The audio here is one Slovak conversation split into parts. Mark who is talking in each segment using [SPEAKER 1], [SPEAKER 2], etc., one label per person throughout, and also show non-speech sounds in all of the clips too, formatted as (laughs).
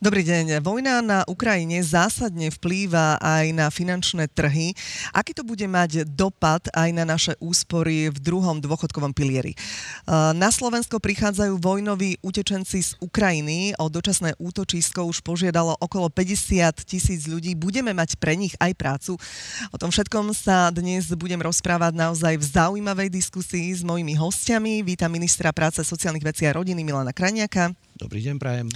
[SPEAKER 1] Dobrý deň. Vojna na Ukrajine zásadne vplýva aj na finančné trhy. Aký to bude mať dopad aj na naše úspory v druhom dôchodkovom pilieri? Na Slovensko prichádzajú vojnoví utečenci z Ukrajiny. O dočasné útočisko už požiadalo okolo 50 tisíc ľudí. Budeme mať pre nich aj prácu. O tom všetkom sa dnes budem rozprávať naozaj v zaujímavej diskusii s mojimi hostiami. Vítam ministra práce, sociálnych vecí a rodiny Milana Kraniaka.
[SPEAKER 2] Dobrý deň, prajem.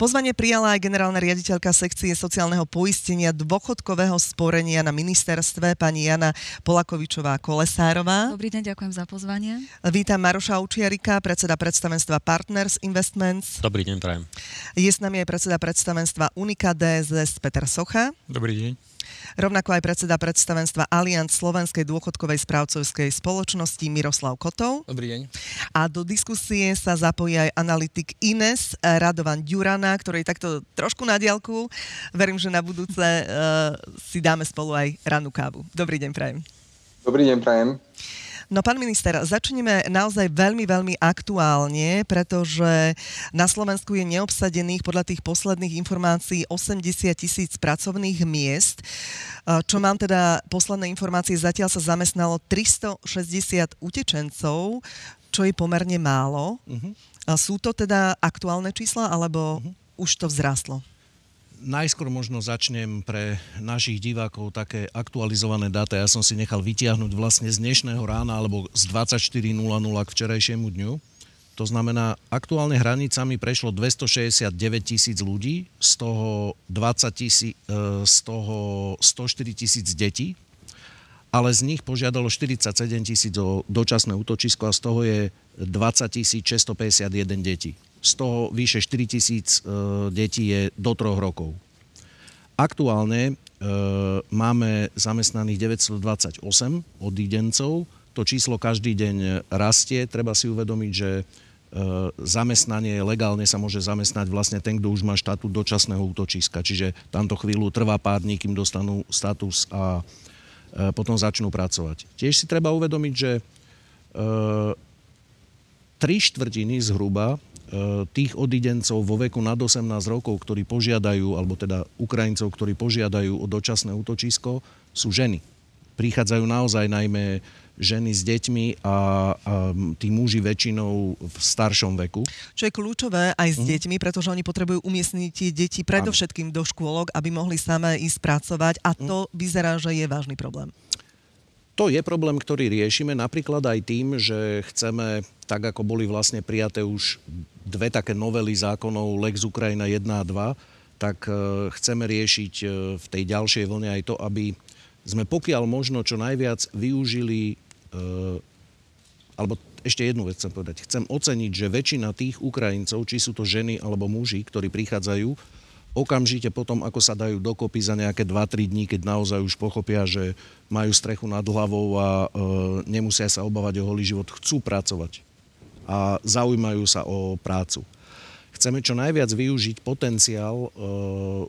[SPEAKER 1] Pozvanie prijala aj generálna riaditeľka sekcie sociálneho poistenia dôchodkového sporenia na ministerstve, pani Jana Polakovičová-Kolesárová.
[SPEAKER 3] Dobrý deň, ďakujem za pozvanie.
[SPEAKER 1] Vítam Maroša Učiarika, predseda predstavenstva Partners Investments.
[SPEAKER 4] Dobrý deň, prajem.
[SPEAKER 1] Je s nami aj predseda predstavenstva Unika DSS Peter Socha.
[SPEAKER 5] Dobrý deň.
[SPEAKER 1] Rovnako aj predseda predstavenstva Alianc Slovenskej dôchodkovej správcovskej spoločnosti Miroslav Kotov.
[SPEAKER 5] Dobrý deň.
[SPEAKER 1] A do diskusie sa zapojí aj analytik Ines Radovan Ďurana, ktorý takto trošku na diálku. Verím, že na budúce uh, si dáme spolu aj ranú kávu. Dobrý deň, prajem.
[SPEAKER 6] Dobrý deň, prajem.
[SPEAKER 1] No pán minister, začneme naozaj veľmi, veľmi aktuálne, pretože na Slovensku je neobsadených podľa tých posledných informácií 80 tisíc pracovných miest. Čo mám teda posledné informácie, zatiaľ sa zamestnalo 360 utečencov, čo je pomerne málo. Uh-huh. Sú to teda aktuálne čísla, alebo uh-huh. už to vzrastlo?
[SPEAKER 2] Najskôr možno začnem pre našich divákov také aktualizované dáta. Ja som si nechal vytiahnuť vlastne z dnešného rána alebo z 24.00 k včerajšiemu dňu. To znamená, aktuálne hranicami prešlo 269 tisíc ľudí, z toho, 20 tisí, e, z toho 104 tisíc detí, ale z nich požiadalo 47 tisíc o dočasné útočisko a z toho je 20 651 detí z toho vyše 4 tisíc e, detí je do troch rokov. Aktuálne e, máme zamestnaných 928 odídencov. To číslo každý deň rastie. Treba si uvedomiť, že e, zamestnanie legálne sa môže zamestnať vlastne ten, kto už má štatút dočasného útočiska. Čiže tamto chvíľu trvá pár dní, kým dostanú status a potom začnú pracovať. Tiež si treba uvedomiť, že tri štvrtiny zhruba E, tých odidencov vo veku nad 18 rokov, ktorí požiadajú, alebo teda Ukrajincov, ktorí požiadajú o dočasné útočisko, sú ženy. Prichádzajú naozaj najmä ženy s deťmi a, a tí muži väčšinou v staršom veku.
[SPEAKER 1] Čo je kľúčové aj s mm. deťmi, pretože oni potrebujú umiestniť deti predovšetkým do škôlok, aby mohli samé ísť pracovať a to mm. vyzerá, že je vážny problém.
[SPEAKER 2] To je problém, ktorý riešime napríklad aj tým, že chceme, tak ako boli vlastne prijaté už dve také novely zákonov Lex Ukrajina 1 a 2, tak e, chceme riešiť e, v tej ďalšej vlne aj to, aby sme pokiaľ možno čo najviac využili, e, alebo ešte jednu vec chcem povedať. Chcem oceniť, že väčšina tých Ukrajincov, či sú to ženy alebo muži, ktorí prichádzajú, okamžite potom, ako sa dajú dokopy za nejaké 2-3 dní, keď naozaj už pochopia, že majú strechu nad hlavou a e, nemusia sa obávať o holý život, chcú pracovať a zaujímajú sa o prácu. Chceme čo najviac využiť potenciál e,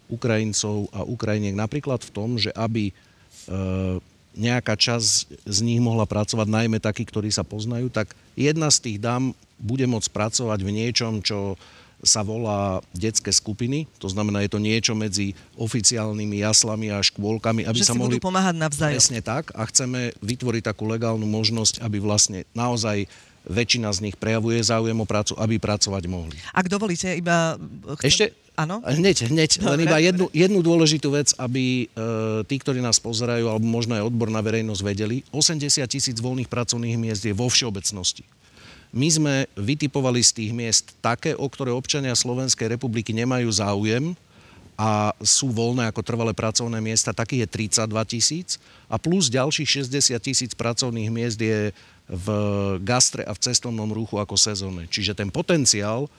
[SPEAKER 2] Ukrajincov a Ukrajiniek napríklad v tom, že aby e, nejaká časť z nich mohla pracovať, najmä takí, ktorí sa poznajú, tak jedna z tých dám bude môcť pracovať v niečom, čo sa volá detské skupiny. To znamená, je to niečo medzi oficiálnymi jaslami a škôlkami, aby
[SPEAKER 1] že
[SPEAKER 2] sa mohli...
[SPEAKER 1] pomáhať navzájom.
[SPEAKER 2] Presne tak. A chceme vytvoriť takú legálnu možnosť, aby vlastne naozaj väčšina z nich prejavuje záujem o prácu, aby pracovať mohli.
[SPEAKER 1] Ak dovolíte, iba...
[SPEAKER 2] Chcem... Ešte?
[SPEAKER 1] Áno?
[SPEAKER 2] Hneď, hneď. Dobre, len iba jednu, jednu dôležitú vec, aby e, tí, ktorí nás pozerajú, alebo možno aj odborná verejnosť vedeli, 80 tisíc voľných pracovných miest je vo všeobecnosti. My sme vytipovali z tých miest také, o ktoré občania Slovenskej republiky nemajú záujem a sú voľné ako trvalé pracovné miesta, takých je 32 tisíc a plus ďalších 60 tisíc pracovných miest je v gastre a v cestovnom ruchu ako sezónne. Čiže ten potenciál,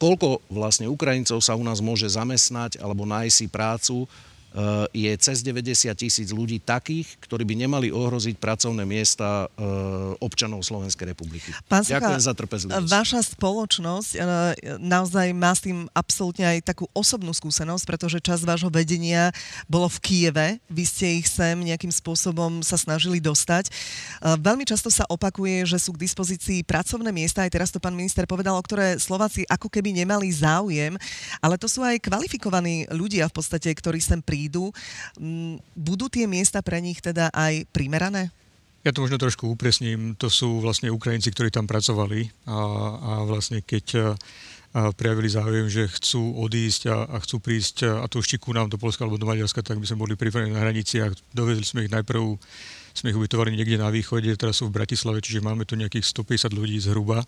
[SPEAKER 2] koľko vlastne Ukrajincov sa u nás môže zamestnať alebo nájsť si prácu, je cez 90 tisíc ľudí takých, ktorí by nemali ohroziť pracovné miesta občanov Slovenskej republiky.
[SPEAKER 1] Pán Sucha, Ďakujem za trpezlivosť. Vaša spoločnosť naozaj má s tým absolútne aj takú osobnú skúsenosť, pretože časť vášho vedenia bolo v Kieve. Vy ste ich sem nejakým spôsobom sa snažili dostať. Veľmi často sa opakuje, že sú k dispozícii pracovné miesta, aj teraz to pán minister povedal, o ktoré Slováci ako keby nemali záujem, ale to sú aj kvalifikovaní ľudia v podstate, ktorí sem prídu. Mm, budú tie miesta pre nich teda aj primerané?
[SPEAKER 3] Ja to možno trošku upresním. To sú vlastne Ukrajinci, ktorí tam pracovali a, a vlastne keď a prejavili záujem, že chcú odísť a, a chcú prísť a to už ku nám do Polska alebo do Maďarska, tak by sme boli pripravení na hranici a dovedli sme ich najprv sme ich ubytovali niekde na východe, teraz sú v Bratislave, čiže máme tu nejakých 150 ľudí zhruba.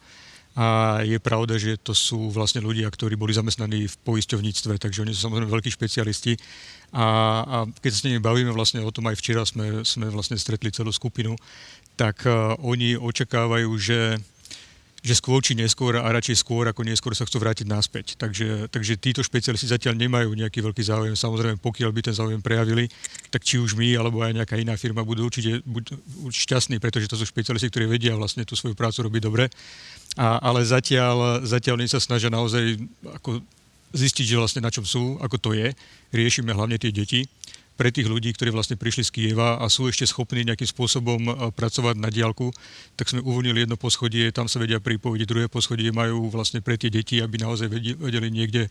[SPEAKER 3] A je pravda, že to sú vlastne ľudia, ktorí boli zamestnaní v poisťovníctve, takže oni sú samozrejme veľkí špecialisti. A, a keď sa s nimi bavíme vlastne o tom, aj včera sme, sme vlastne stretli celú skupinu, tak uh, oni očakávajú, že že skôr či neskôr a radšej skôr ako neskôr sa chcú vrátiť naspäť. Takže, takže títo špecialisti zatiaľ nemajú nejaký veľký záujem. Samozrejme, pokiaľ by ten záujem prejavili, tak či už my alebo aj nejaká iná firma budú určite buď, šťastní, pretože to sú špecialisti, ktorí vedia vlastne tú svoju prácu robiť dobre. A, ale zatiaľ, zatiaľ oni sa snažia naozaj ako zistiť, že vlastne na čom sú, ako to je. Riešime hlavne tie deti pre tých ľudí, ktorí vlastne prišli z Kieva a sú ešte schopní nejakým spôsobom e, pracovať na diálku, tak sme uvoľnili jedno poschodie, tam sa vedia pripojiť, druhé poschodie majú vlastne pre tie deti, aby naozaj vedeli niekde e,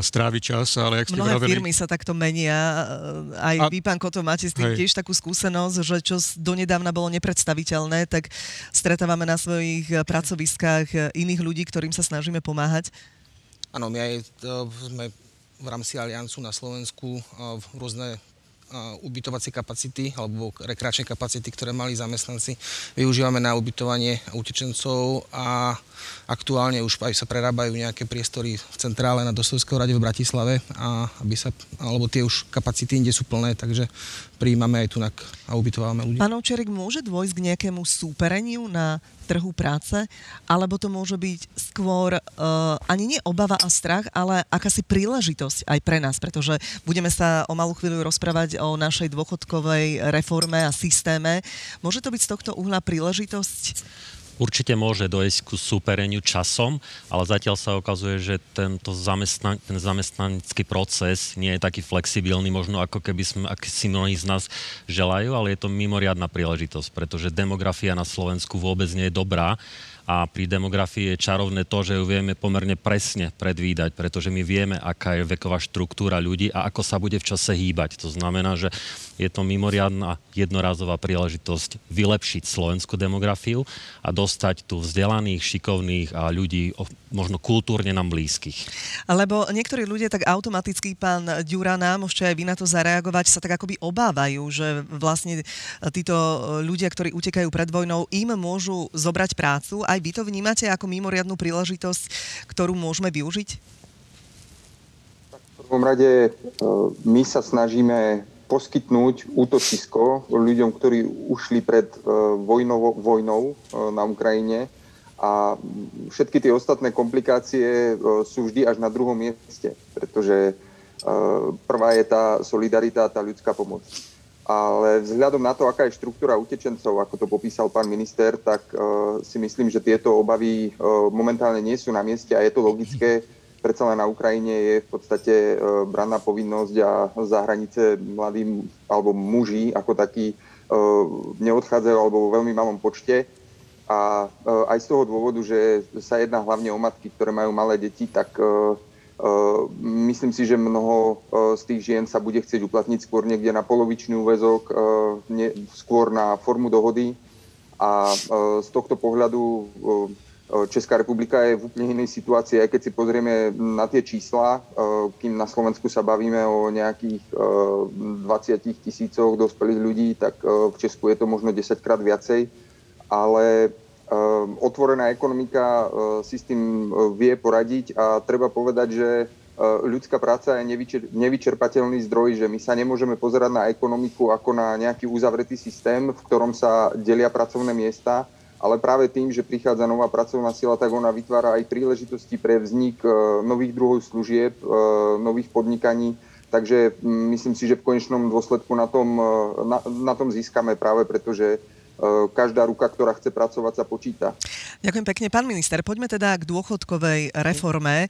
[SPEAKER 3] stráviť čas. Ale
[SPEAKER 1] ak ste Mnohé vraveli... firmy sa takto menia. E, aj a... vy, pán Koto, máte s tým hej. tiež takú skúsenosť, že čo donedávna bolo nepredstaviteľné, tak stretávame na svojich pracoviskách iných ľudí, ktorým sa snažíme pomáhať.
[SPEAKER 4] Áno, my aj to, sme v rámci Aliancu na Slovensku rôzne ubytovacie kapacity alebo rekreačné kapacity, ktoré mali zamestnanci, využívame na ubytovanie utečencov a aktuálne už aj sa prerábajú nejaké priestory v centrále na Dostojského rade v Bratislave a aby sa, alebo tie už kapacity inde sú plné, takže prijímame aj tu a ubytovávame ľudí.
[SPEAKER 1] Pán Ovčerik, môže dôjsť k nejakému súpereniu na trhu práce, alebo to môže byť skôr uh, ani nie obava a strach, ale akási príležitosť aj pre nás, pretože budeme sa o malú chvíľu rozprávať o našej dôchodkovej reforme a systéme. Môže to byť z tohto uhla príležitosť?
[SPEAKER 5] Určite môže dojsť ku súpereniu časom, ale zatiaľ sa ukazuje, že tento zamestnan- ten zamestnanecký proces nie je taký flexibilný, možno ako keby sme, ak si mnohí z nás želajú, ale je to mimoriadná príležitosť, pretože demografia na Slovensku vôbec nie je dobrá a pri demografii je čarovné to, že ju vieme pomerne presne predvídať, pretože my vieme, aká je veková štruktúra ľudí a ako sa bude v čase hýbať. To znamená, že je to mimoriadná jednorazová príležitosť vylepšiť slovenskú demografiu a dostať tu vzdelaných, šikovných a ľudí možno kultúrne nám blízkych.
[SPEAKER 1] Lebo niektorí ľudia tak automaticky, pán Ďurana, môžete aj vy na to zareagovať, sa tak akoby obávajú, že vlastne títo ľudia, ktorí utekajú pred vojnou, im môžu zobrať prácu. Aj vy to vnímate ako mimoriadnú príležitosť, ktorú môžeme využiť?
[SPEAKER 6] V prvom rade e, my sa snažíme poskytnúť útočisko ľuďom, ktorí ušli pred e, vojnou, vojnou e, na Ukrajine a všetky tie ostatné komplikácie sú vždy až na druhom mieste, pretože prvá je tá solidarita, tá ľudská pomoc. Ale vzhľadom na to, aká je štruktúra utečencov, ako to popísal pán minister, tak uh, si myslím, že tieto obavy uh, momentálne nie sú na mieste a je to logické. Predsa len na Ukrajine je v podstate uh, branná povinnosť a za hranice mladí alebo muži ako takí neodchádzajú alebo vo veľmi malom počte. A aj z toho dôvodu, že sa jedná hlavne o matky, ktoré majú malé deti, tak myslím si, že mnoho eh, z tých žien sa bude chcieť uplatniť skôr niekde na polovičný úvezok, eh, skôr na formu dohody. A z tohto pohľadu Česká republika je v úplne inej situácii, aj keď si pozrieme na tie čísla, kým na Slovensku sa bavíme o nejakých 20 tisícoch dospelých ľudí, tak v Česku je to možno 10 krát viacej. Ale otvorená ekonomika ehm, si s tým ehm, vie poradiť a treba povedať, že ľudská práca je nevyčerpateľný zdroj, že my sa nemôžeme pozerať na ekonomiku ako na nejaký uzavretý systém, v ktorom sa delia pracovné miesta, ale práve tým, že prichádza nová pracovná sila, tak ona vytvára aj príležitosti pre vznik nových druhov služieb, nových podnikaní, Takže myslím si, že v konečnom dôsledku na tom, na, na tom získame práve preto, že E, každá ruka, ktorá chce pracovať, sa počíta.
[SPEAKER 1] Ďakujem pekne. Pán minister, poďme teda k dôchodkovej reforme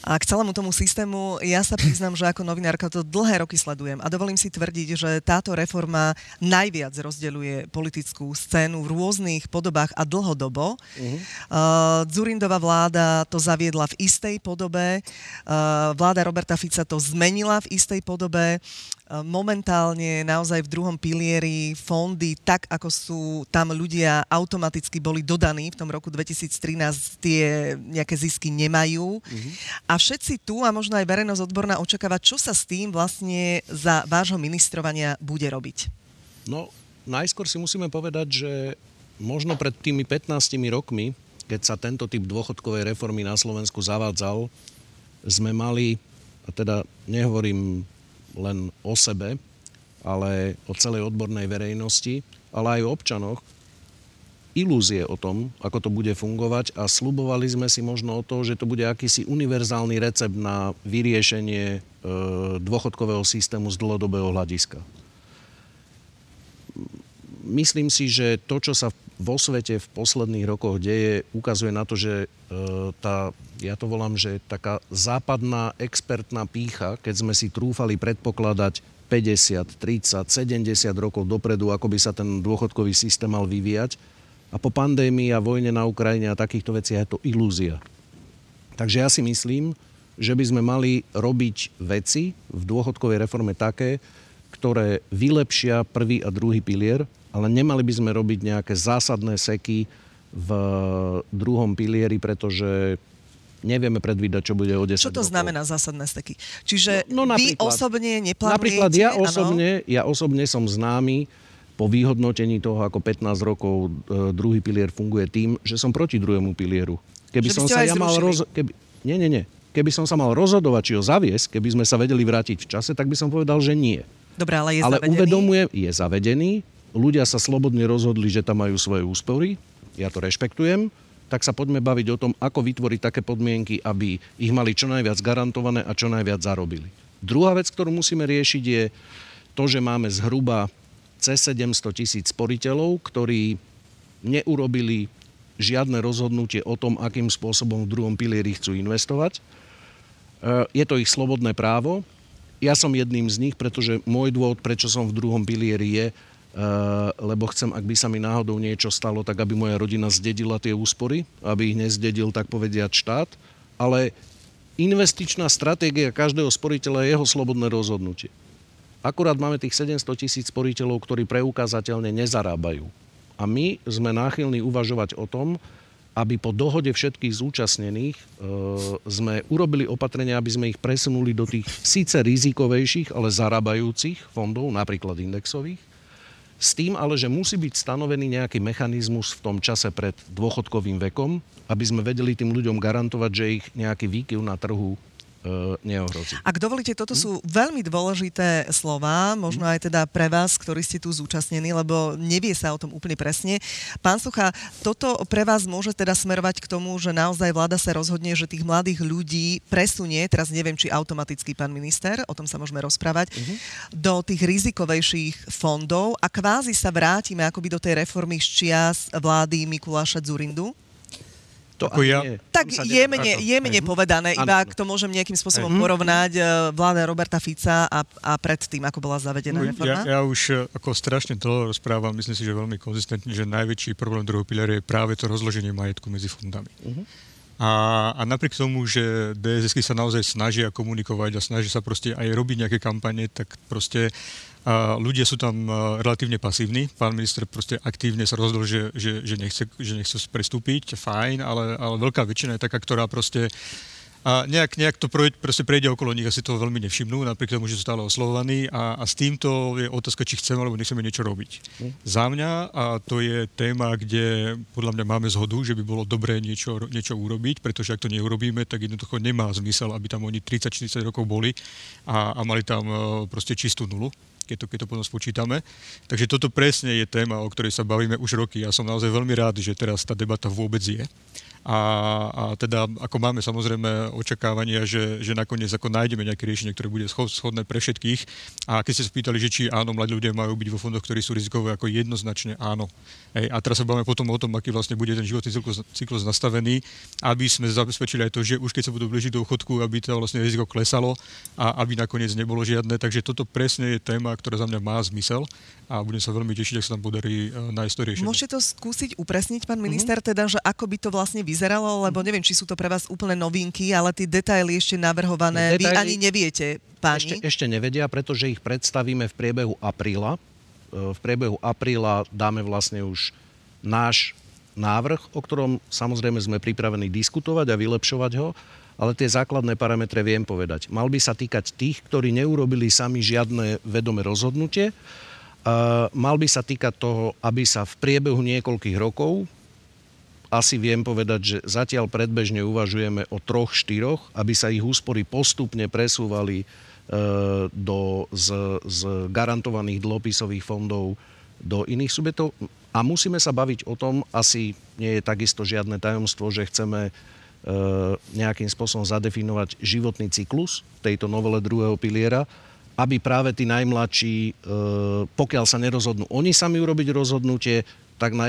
[SPEAKER 1] a k celému tomu systému. Ja sa priznám, že ako novinárka to dlhé roky sledujem a dovolím si tvrdiť, že táto reforma najviac rozdeľuje politickú scénu v rôznych podobách a dlhodobo. Uh-huh. Uh, Zurindová vláda to zaviedla v istej podobe, uh, vláda Roberta Fica to zmenila v istej podobe. Uh, momentálne naozaj v druhom pilieri fondy, tak ako sú tam ľudia automaticky boli dodaní v tom roku 2013, tie nejaké zisky nemajú. Uh-huh. A všetci tu, a možno aj verejnosť odborná, očakáva, čo sa s tým vlastne za vášho ministrovania bude robiť.
[SPEAKER 2] No, najskôr si musíme povedať, že možno pred tými 15 rokmi, keď sa tento typ dôchodkovej reformy na Slovensku zavádzal, sme mali, a teda nehovorím len o sebe, ale o celej odbornej verejnosti, ale aj o občanoch, ilúzie o tom, ako to bude fungovať a slubovali sme si možno o to, že to bude akýsi univerzálny recept na vyriešenie e, dôchodkového systému z dlhodobého hľadiska. Myslím si, že to, čo sa vo svete v posledných rokoch deje, ukazuje na to, že e, tá, ja to volám, že taká západná expertná pícha, keď sme si trúfali predpokladať 50, 30, 70 rokov dopredu, ako by sa ten dôchodkový systém mal vyvíjať. A po pandémii a vojne na Ukrajine a takýchto veciach je to ilúzia. Takže ja si myslím, že by sme mali robiť veci v dôchodkovej reforme také, ktoré vylepšia prvý a druhý pilier, ale nemali by sme robiť nejaké zásadné seky v druhom pilieri, pretože nevieme predvídať, čo bude o 10
[SPEAKER 1] Čo to
[SPEAKER 2] rokov.
[SPEAKER 1] znamená zásadné steky? Čiže no, no vy osobne neplánujete?
[SPEAKER 2] Napríklad ja osobne, ja osobne som známy po vyhodnotení toho, ako 15 rokov e, druhý pilier funguje tým, že som proti druhému pilieru.
[SPEAKER 1] Keby som sa ja mal roz...
[SPEAKER 2] Keby... Nie, nie, nie. Keby som sa mal rozhodovať, či ho zaviesť, keby sme sa vedeli vrátiť v čase, tak by som povedal, že nie.
[SPEAKER 1] Dobre, ale je
[SPEAKER 2] ale
[SPEAKER 1] zavedený?
[SPEAKER 2] uvedomujem, je zavedený. Ľudia sa slobodne rozhodli, že tam majú svoje úspory. Ja to rešpektujem tak sa poďme baviť o tom, ako vytvoriť také podmienky, aby ich mali čo najviac garantované a čo najviac zarobili. Druhá vec, ktorú musíme riešiť, je to, že máme zhruba cez 700 tisíc sporiteľov, ktorí neurobili žiadne rozhodnutie o tom, akým spôsobom v druhom pilieri chcú investovať. E, je to ich slobodné právo. Ja som jedným z nich, pretože môj dôvod, prečo som v druhom pilieri je, lebo chcem, ak by sa mi náhodou niečo stalo, tak aby moja rodina zdedila tie úspory, aby ich nezdedil, tak povediať, štát. Ale investičná stratégia každého sporiteľa je jeho slobodné rozhodnutie. Akurát máme tých 700 tisíc sporiteľov, ktorí preukázateľne nezarábajú. A my sme náchylní uvažovať o tom, aby po dohode všetkých zúčastnených e, sme urobili opatrenia, aby sme ich presunuli do tých síce rizikovejších, ale zarábajúcich fondov, napríklad indexových, s tým ale, že musí byť stanovený nejaký mechanizmus v tom čase pred dôchodkovým vekom, aby sme vedeli tým ľuďom garantovať, že ich nejaký výkyv na trhu neohrozí.
[SPEAKER 1] Ak dovolíte, toto sú veľmi dôležité slova, možno aj teda pre vás, ktorí ste tu zúčastnení, lebo nevie sa o tom úplne presne. Pán Sucha, toto pre vás môže teda smerovať k tomu, že naozaj vláda sa rozhodne, že tých mladých ľudí presunie, teraz neviem, či automaticky pán minister, o tom sa môžeme rozprávať, uh-huh. do tých rizikovejších fondov a kvázi sa vrátime akoby do tej reformy z čias vlády Mikuláša Zurindu?
[SPEAKER 2] To ako ja,
[SPEAKER 1] tak jemne, jemne povedané, iba ak to môžem nejakým spôsobom uh-huh. porovnať e, vláda Roberta Fica a, a predtým, ako bola zavedená no, reforma?
[SPEAKER 3] Ja, ja už e, ako strašne dlho rozprávam, myslím si, že veľmi konzistentne, že najväčší problém druhého piliera je práve to rozloženie majetku medzi fondami. Uh-huh. A, a napriek tomu, že DSS sa naozaj snažia komunikovať a snažia sa proste aj robiť nejaké kampane, tak proste a ľudia sú tam relatívne pasívni. Pán minister proste aktívne sa rozhodol, že, že, že, nechce, že nechce prestúpiť, fajn, ale, ale veľká väčšina je taká, ktorá proste a nejak, nejak to projde, proste prejde okolo nich, asi to veľmi nevšimnú, napriek tomu, že sú stále oslovovaní a, a s týmto je otázka, či chceme alebo nechceme niečo robiť. Mm. Za mňa, a to je téma, kde podľa mňa máme zhodu, že by bolo dobré niečo, niečo urobiť, pretože ak to neurobíme, tak jednoducho nemá zmysel, aby tam oni 30-40 rokov boli a, a mali tam proste čistú nulu keď to, keď to potom spočítame. Takže toto presne je téma, o ktorej sa bavíme už roky. Ja som naozaj veľmi rád, že teraz tá debata vôbec je. A, a teda ako máme samozrejme očakávania, že, že nakoniec ako nájdeme nejaké riešenie, ktoré bude schodné pre všetkých. A keď ste spýtali, že či áno, mladí ľudia majú byť vo fondoch, ktorí sú rizikové, ako jednoznačne áno. Hej, a teraz sa bavíme potom o tom, aký vlastne bude ten životný cyklus, cyklus nastavený, aby sme zabezpečili aj to, že už keď sa budú blížiť do chodku, aby to vlastne riziko klesalo a aby nakoniec nebolo žiadne. Takže toto presne je téma, ktorá za mňa má zmysel a budem sa veľmi tešiť, ak sa tam podarí e, nájsť to riešenie.
[SPEAKER 1] Môžete to skúsiť upresniť, pán minister, uh-huh. teda, že ako by to vlastne vyzeralo, lebo neviem, či sú to pre vás úplne novinky, ale tie detaily ešte navrhované, detaily vy ani neviete, páni.
[SPEAKER 2] Ešte, ešte nevedia, pretože ich predstavíme v priebehu apríla. E, v priebehu apríla dáme vlastne už náš návrh, o ktorom samozrejme sme pripravení diskutovať a vylepšovať ho, ale tie základné parametre viem povedať. Mal by sa týkať tých, ktorí neurobili sami žiadne vedomé rozhodnutie, mal by sa týkať toho, aby sa v priebehu niekoľkých rokov, asi viem povedať, že zatiaľ predbežne uvažujeme o troch, štyroch, aby sa ich úspory postupne presúvali e, do, z, z garantovaných dlhopisových fondov do iných subjektov. A musíme sa baviť o tom, asi nie je takisto žiadne tajomstvo, že chceme e, nejakým spôsobom zadefinovať životný cyklus tejto novele druhého piliera, aby práve tí najmladší, e, pokiaľ sa nerozhodnú oni sami urobiť rozhodnutie, tak na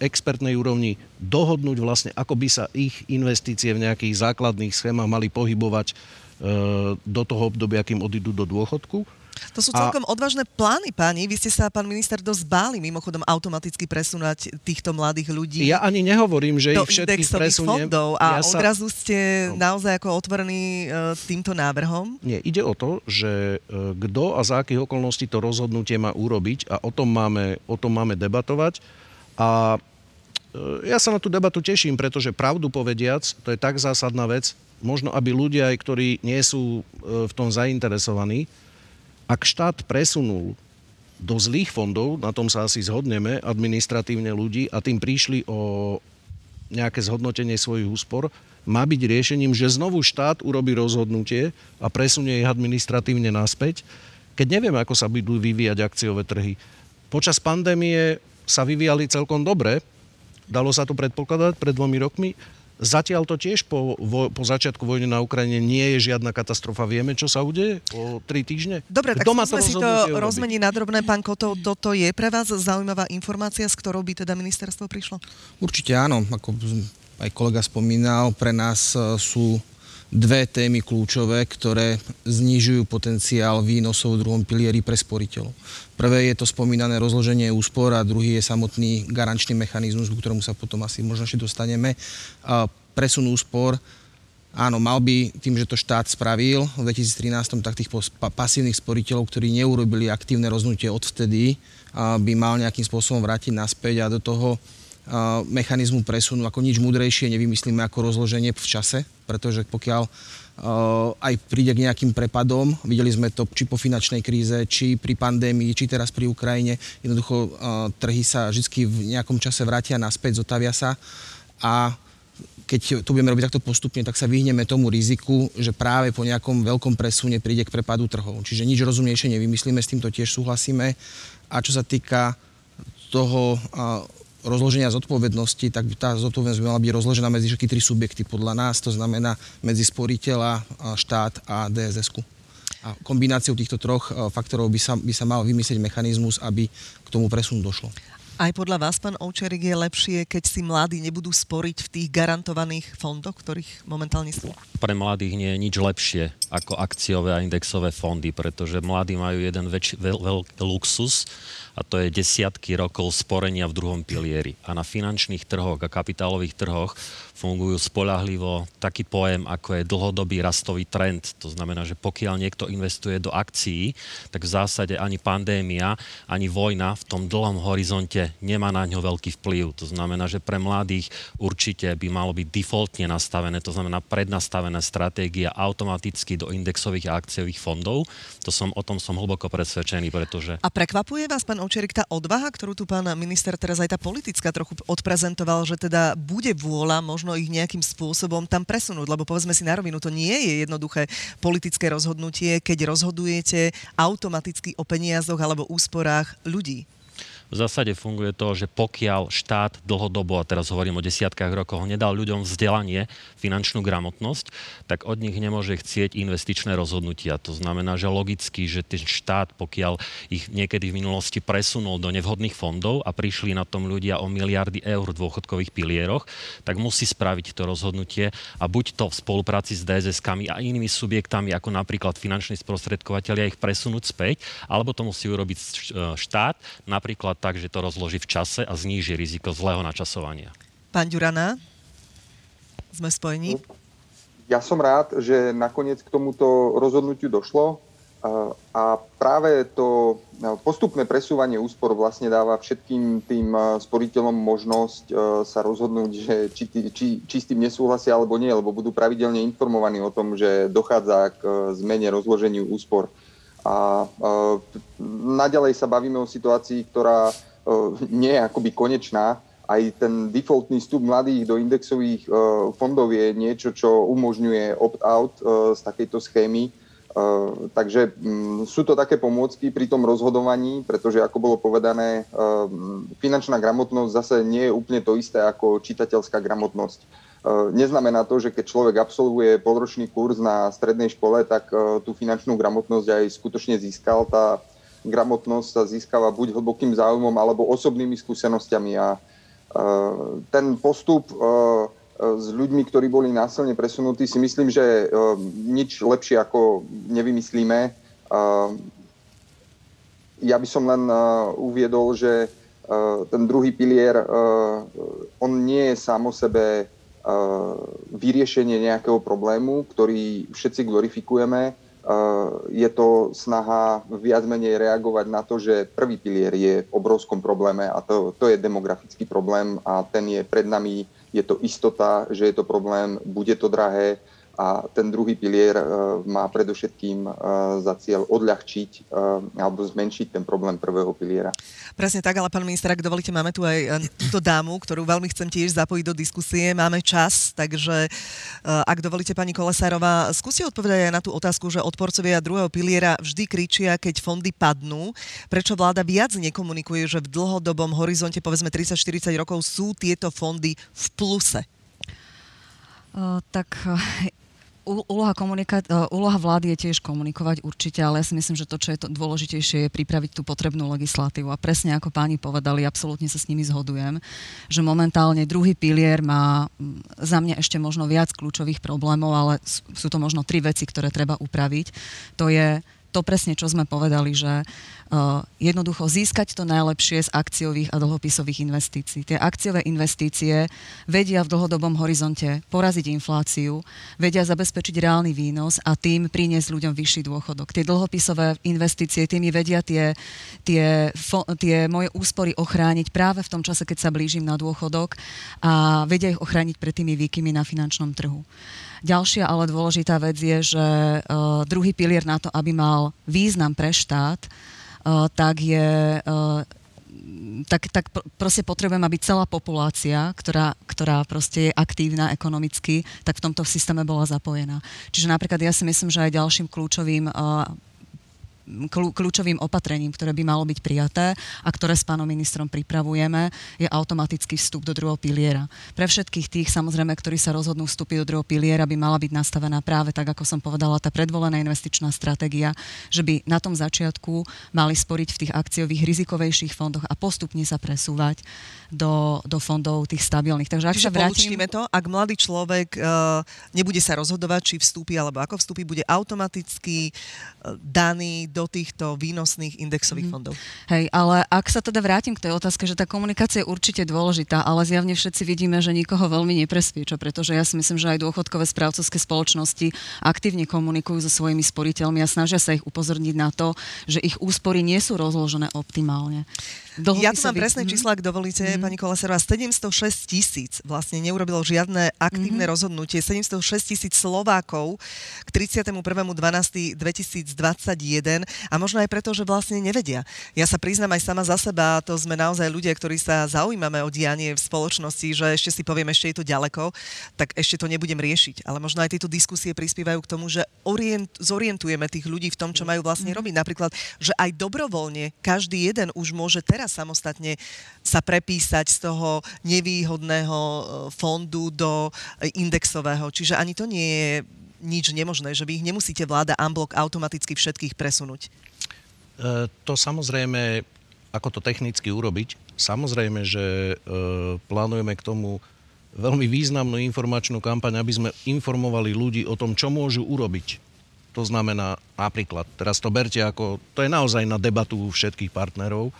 [SPEAKER 2] expertnej úrovni dohodnúť vlastne, ako by sa ich investície v nejakých základných schémach mali pohybovať e, do toho obdobia, kým odídu do dôchodku.
[SPEAKER 1] To sú celkom a... odvážne plány, páni. Vy ste sa, pán minister, dosť báli mimochodom automaticky presunúť týchto mladých ľudí.
[SPEAKER 2] Ja ani nehovorím, že ich všetkých presuniem.
[SPEAKER 1] fondov a ja sa... odrazu ste no. naozaj ako otvorení uh, týmto návrhom?
[SPEAKER 2] Nie, ide o to, že uh, kto a za akých okolností to rozhodnutie má urobiť a o tom máme, o tom máme debatovať. A uh, ja sa na tú debatu teším, pretože pravdu povediac, to je tak zásadná vec, možno aby ľudia, aj ktorí nie sú v tom zainteresovaní, ak štát presunul do zlých fondov, na tom sa asi zhodneme, administratívne ľudí a tým prišli o nejaké zhodnotenie svojich úspor, má byť riešením, že znovu štát urobí rozhodnutie a presunie ich administratívne naspäť, keď nevieme, ako sa budú vyvíjať akciové trhy. Počas pandémie sa vyvíjali celkom dobre, dalo sa to predpokladať pred dvomi rokmi, Zatiaľ to tiež po, vo, po začiatku vojny na Ukrajine nie je žiadna katastrofa. Vieme, čo sa udeje o tri týždne?
[SPEAKER 1] Dobre, Kto tak sme si to rozmeniť na drobné. Pán Kotov, toto je pre vás zaujímavá informácia, s ktorou by teda ministerstvo prišlo?
[SPEAKER 4] Určite áno. Ako aj kolega spomínal, pre nás e, sú dve témy kľúčové, ktoré znižujú potenciál výnosov v druhom pilieri pre sporiteľov. Prvé je to spomínané rozloženie úspor a druhý je samotný garančný mechanizmus, k ktorému sa potom asi možno ešte dostaneme. Presun úspor Áno, mal by tým, že to štát spravil v 2013, tak tých pasívnych sporiteľov, ktorí neurobili aktívne rozhodnutie odvtedy, by mal nejakým spôsobom vrátiť naspäť a do toho mechanizmu presunu ako nič múdrejšie nevymyslíme ako rozloženie v čase, pretože pokiaľ aj príde k nejakým prepadom, videli sme to či po finančnej kríze, či pri pandémii, či teraz pri Ukrajine, jednoducho trhy sa vždy v nejakom čase vrátia naspäť, zotavia sa a keď to budeme robiť takto postupne, tak sa vyhneme tomu riziku, že práve po nejakom veľkom presune príde k prepadu trhov. Čiže nič rozumnejšie nevymyslíme, s týmto tiež súhlasíme. A čo sa týka toho rozloženia zodpovednosti, tak tá zodpovednosť by mala byť rozložená medzi všetky tri subjekty podľa nás, to znamená medzi sporiteľa, štát a DSS-ku. A kombináciou týchto troch e, faktorov by sa, by sa mal vymyslieť mechanizmus, aby k tomu presunu došlo.
[SPEAKER 1] Aj podľa vás, pán Ovčerik, je lepšie, keď si mladí nebudú sporiť v tých garantovaných fondoch, ktorých momentálne sú?
[SPEAKER 5] Pre mladých nie je nič lepšie ako akciové a indexové fondy, pretože mladí majú jeden väč- veľ, veľký luxus a to je desiatky rokov sporenia v druhom pilieri. A na finančných trhoch a kapitálových trhoch fungujú spolahlivo taký pojem, ako je dlhodobý rastový trend. To znamená, že pokiaľ niekto investuje do akcií, tak v zásade ani pandémia, ani vojna v tom dlhom horizonte nemá na ňo veľký vplyv. To znamená, že pre mladých určite by malo byť defaultne nastavené, to znamená prednastavené stratégia automaticky do indexových a akciových fondov. To som, o tom som hlboko presvedčený, pretože...
[SPEAKER 1] A prekvapuje vás, pán Ovčerik, tá odvaha, ktorú tu pán minister teraz aj tá politická trochu odprezentoval, že teda bude vôľa možno ich nejakým spôsobom tam presunúť, lebo povedzme si na rovinu, to nie je jednoduché politické rozhodnutie, keď rozhodujete automaticky o peniazoch alebo úsporách ľudí.
[SPEAKER 5] V zásade funguje to, že pokiaľ štát dlhodobo, a teraz hovorím o desiatkách rokov, nedal ľuďom vzdelanie, finančnú gramotnosť, tak od nich nemôže chcieť investičné rozhodnutia. To znamená, že logicky, že ten štát, pokiaľ ich niekedy v minulosti presunul do nevhodných fondov a prišli na tom ľudia o miliardy eur v dôchodkových pilieroch, tak musí spraviť to rozhodnutie a buď to v spolupráci s DSS-kami a inými subjektami, ako napríklad finanční sprostredkovateľia, ich presunúť späť, alebo to musí urobiť štát, napríklad tak, že to rozloží v čase a zníži riziko zlého načasovania.
[SPEAKER 1] Pán Ďurana, sme spojení?
[SPEAKER 6] Ja som rád, že nakoniec k tomuto rozhodnutiu došlo a práve to postupné presúvanie úspor vlastne dáva všetkým tým sporiteľom možnosť sa rozhodnúť, že či, či, či s tým nesúhlasia alebo nie, lebo budú pravidelne informovaní o tom, že dochádza k zmene rozloženiu úspor. A naďalej sa bavíme o situácii, ktorá nie je akoby konečná. Aj ten defaultný vstup mladých do indexových fondov je niečo, čo umožňuje opt-out z takejto schémy. Takže sú to také pomôcky pri tom rozhodovaní, pretože ako bolo povedané, finančná gramotnosť zase nie je úplne to isté ako čitateľská gramotnosť E, neznamená to, že keď človek absolvuje polročný kurz na strednej škole, tak e, tú finančnú gramotnosť aj skutočne získal. Tá gramotnosť sa získava buď hlbokým záujmom alebo osobnými skúsenosťami. A e, ten postup s ľuďmi, ktorí boli násilne presunutí, si myslím, že nič lepšie ako nevymyslíme. Ja by som len uviedol, že ten druhý pilier, on nie je sám o sebe vyriešenie nejakého problému, ktorý všetci glorifikujeme. Je to snaha viac menej reagovať na to, že prvý pilier je v obrovskom probléme a to, to je demografický problém a ten je pred nami, je to istota, že je to problém, bude to drahé, a ten druhý pilier e, má predovšetkým e, za cieľ odľahčiť e, alebo zmenšiť ten problém prvého piliera.
[SPEAKER 1] Presne tak, ale pán minister, ak dovolíte, máme tu aj túto dámu, ktorú veľmi chcem tiež zapojiť do diskusie. Máme čas, takže ak dovolíte, pani Kolesárová, skúste odpovedať aj na tú otázku, že odporcovia druhého piliera vždy kričia, keď fondy padnú. Prečo vláda viac nekomunikuje, že v dlhodobom horizonte, povedzme 30-40 rokov, sú tieto fondy v pluse?
[SPEAKER 7] Uh, tak úloha, komunika- e, úloha vlády je tiež komunikovať určite, ale ja si myslím, že to, čo je to dôležitejšie, je pripraviť tú potrebnú legislatívu. A presne ako páni povedali, absolútne sa s nimi zhodujem, že momentálne druhý pilier má za mňa ešte možno viac kľúčových problémov, ale sú to možno tri veci, ktoré treba upraviť. To je to presne, čo sme povedali, že uh, jednoducho získať to najlepšie z akciových a dlhopisových investícií. Tie akciové investície vedia v dlhodobom horizonte poraziť infláciu, vedia zabezpečiť reálny výnos a tým priniesť ľuďom vyšší dôchodok. Tie dlhopisové investície, tými vedia tie, tie, tie moje úspory ochrániť práve v tom čase, keď sa blížim na dôchodok a vedia ich ochrániť pred tými výkymi na finančnom trhu. Ďalšia ale dôležitá vec je, že uh, druhý pilier na to, aby mal význam pre štát, tak je tak, tak proste potrebujem, aby celá populácia, ktorá, ktorá proste je aktívna ekonomicky, tak v tomto systéme bola zapojená. Čiže napríklad ja si myslím, že aj ďalším kľúčovým kľúčovým opatrením, ktoré by malo byť prijaté a ktoré s pánom ministrom pripravujeme, je automatický vstup do druhého piliera. Pre všetkých tých, samozrejme, ktorí sa rozhodnú vstúpiť do druhého piliera, by mala byť nastavená práve tak, ako som povedala, tá predvolená investičná stratégia, že by na tom začiatku mali sporiť v tých akciových rizikovejších fondoch a postupne sa presúvať do, do fondov tých stabilných.
[SPEAKER 1] Takže ak Čiže sa vrátim... to, ak mladý človek uh, nebude sa rozhodovať, či vstúpi alebo ako vstúpi, bude automaticky uh, daný do týchto výnosných indexových mm. fondov.
[SPEAKER 7] Hej, ale ak sa teda vrátim k tej otázke, že tá komunikácia je určite dôležitá, ale zjavne všetci vidíme, že nikoho veľmi nepresvieča, pretože ja si myslím, že aj dôchodkové správcovské spoločnosti aktívne komunikujú so svojimi sporiteľmi a snažia sa ich upozorniť na to, že ich úspory nie sú rozložené optimálne.
[SPEAKER 1] Ja tu mám presné mm. čísla, ak dovolíte, mm. pani Koleserová. 706 tisíc vlastne neurobilo žiadne aktívne mm. rozhodnutie. 706 tisíc Slovákov k 31.12.2021 a možno aj preto, že vlastne nevedia. Ja sa priznám aj sama za seba, to sme naozaj ľudia, ktorí sa zaujímame o dianie v spoločnosti, že ešte si poviem, ešte je to ďaleko, tak ešte to nebudem riešiť. Ale možno aj tieto diskusie prispievajú k tomu, že orient, zorientujeme tých ľudí v tom, čo majú vlastne robiť. Napríklad, že aj dobrovoľne každý jeden už môže teraz samostatne sa prepísať z toho nevýhodného e, fondu do indexového. Čiže ani to nie je nič nemožné, že vy ich nemusíte vláda unblock automaticky všetkých presunúť.
[SPEAKER 2] E, to samozrejme, ako to technicky urobiť, samozrejme, že e, plánujeme k tomu veľmi významnú informačnú kampaň, aby sme informovali ľudí o tom, čo môžu urobiť. To znamená napríklad, teraz to berte ako, to je naozaj na debatu všetkých partnerov,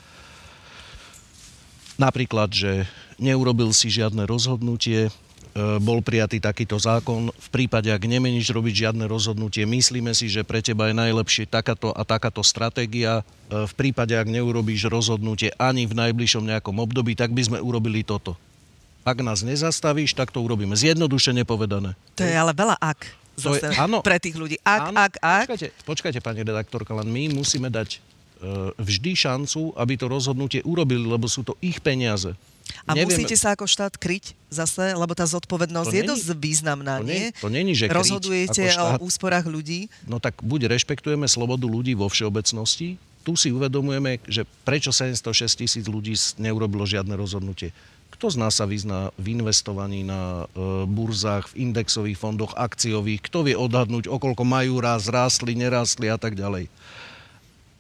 [SPEAKER 2] napríklad, že neurobil si žiadne rozhodnutie, E, bol prijatý takýto zákon. V prípade, ak nemeníš robiť žiadne rozhodnutie, myslíme si, že pre teba je najlepšie takáto a takáto stratégia. E, v prípade, ak neurobíš rozhodnutie ani v najbližšom nejakom období, tak by sme urobili toto. Ak nás nezastavíš, tak to urobíme. Zjednodušene povedané.
[SPEAKER 1] To je ale veľa ak. To je, áno, pre tých ľudí. Ak, áno, ak, ak.
[SPEAKER 2] Počkajte, počkajte, pani redaktorka, len my musíme dať vždy šancu, aby to rozhodnutie urobili, lebo sú to ich peniaze.
[SPEAKER 1] A Neviem, musíte sa ako štát kryť zase, lebo tá zodpovednosť je dosť významná,
[SPEAKER 2] to
[SPEAKER 1] nie?
[SPEAKER 2] To není, že kryť
[SPEAKER 1] Rozhodujete štát, o úsporách ľudí?
[SPEAKER 2] No tak buď rešpektujeme slobodu ľudí vo všeobecnosti, tu si uvedomujeme, že prečo 706 tisíc ľudí neurobilo žiadne rozhodnutie. Kto z nás sa vyzná v investovaní na e, burzách, v indexových fondoch, akciových? Kto vie odhadnúť, okolko majú raz, rástli, nerástli a tak ďalej?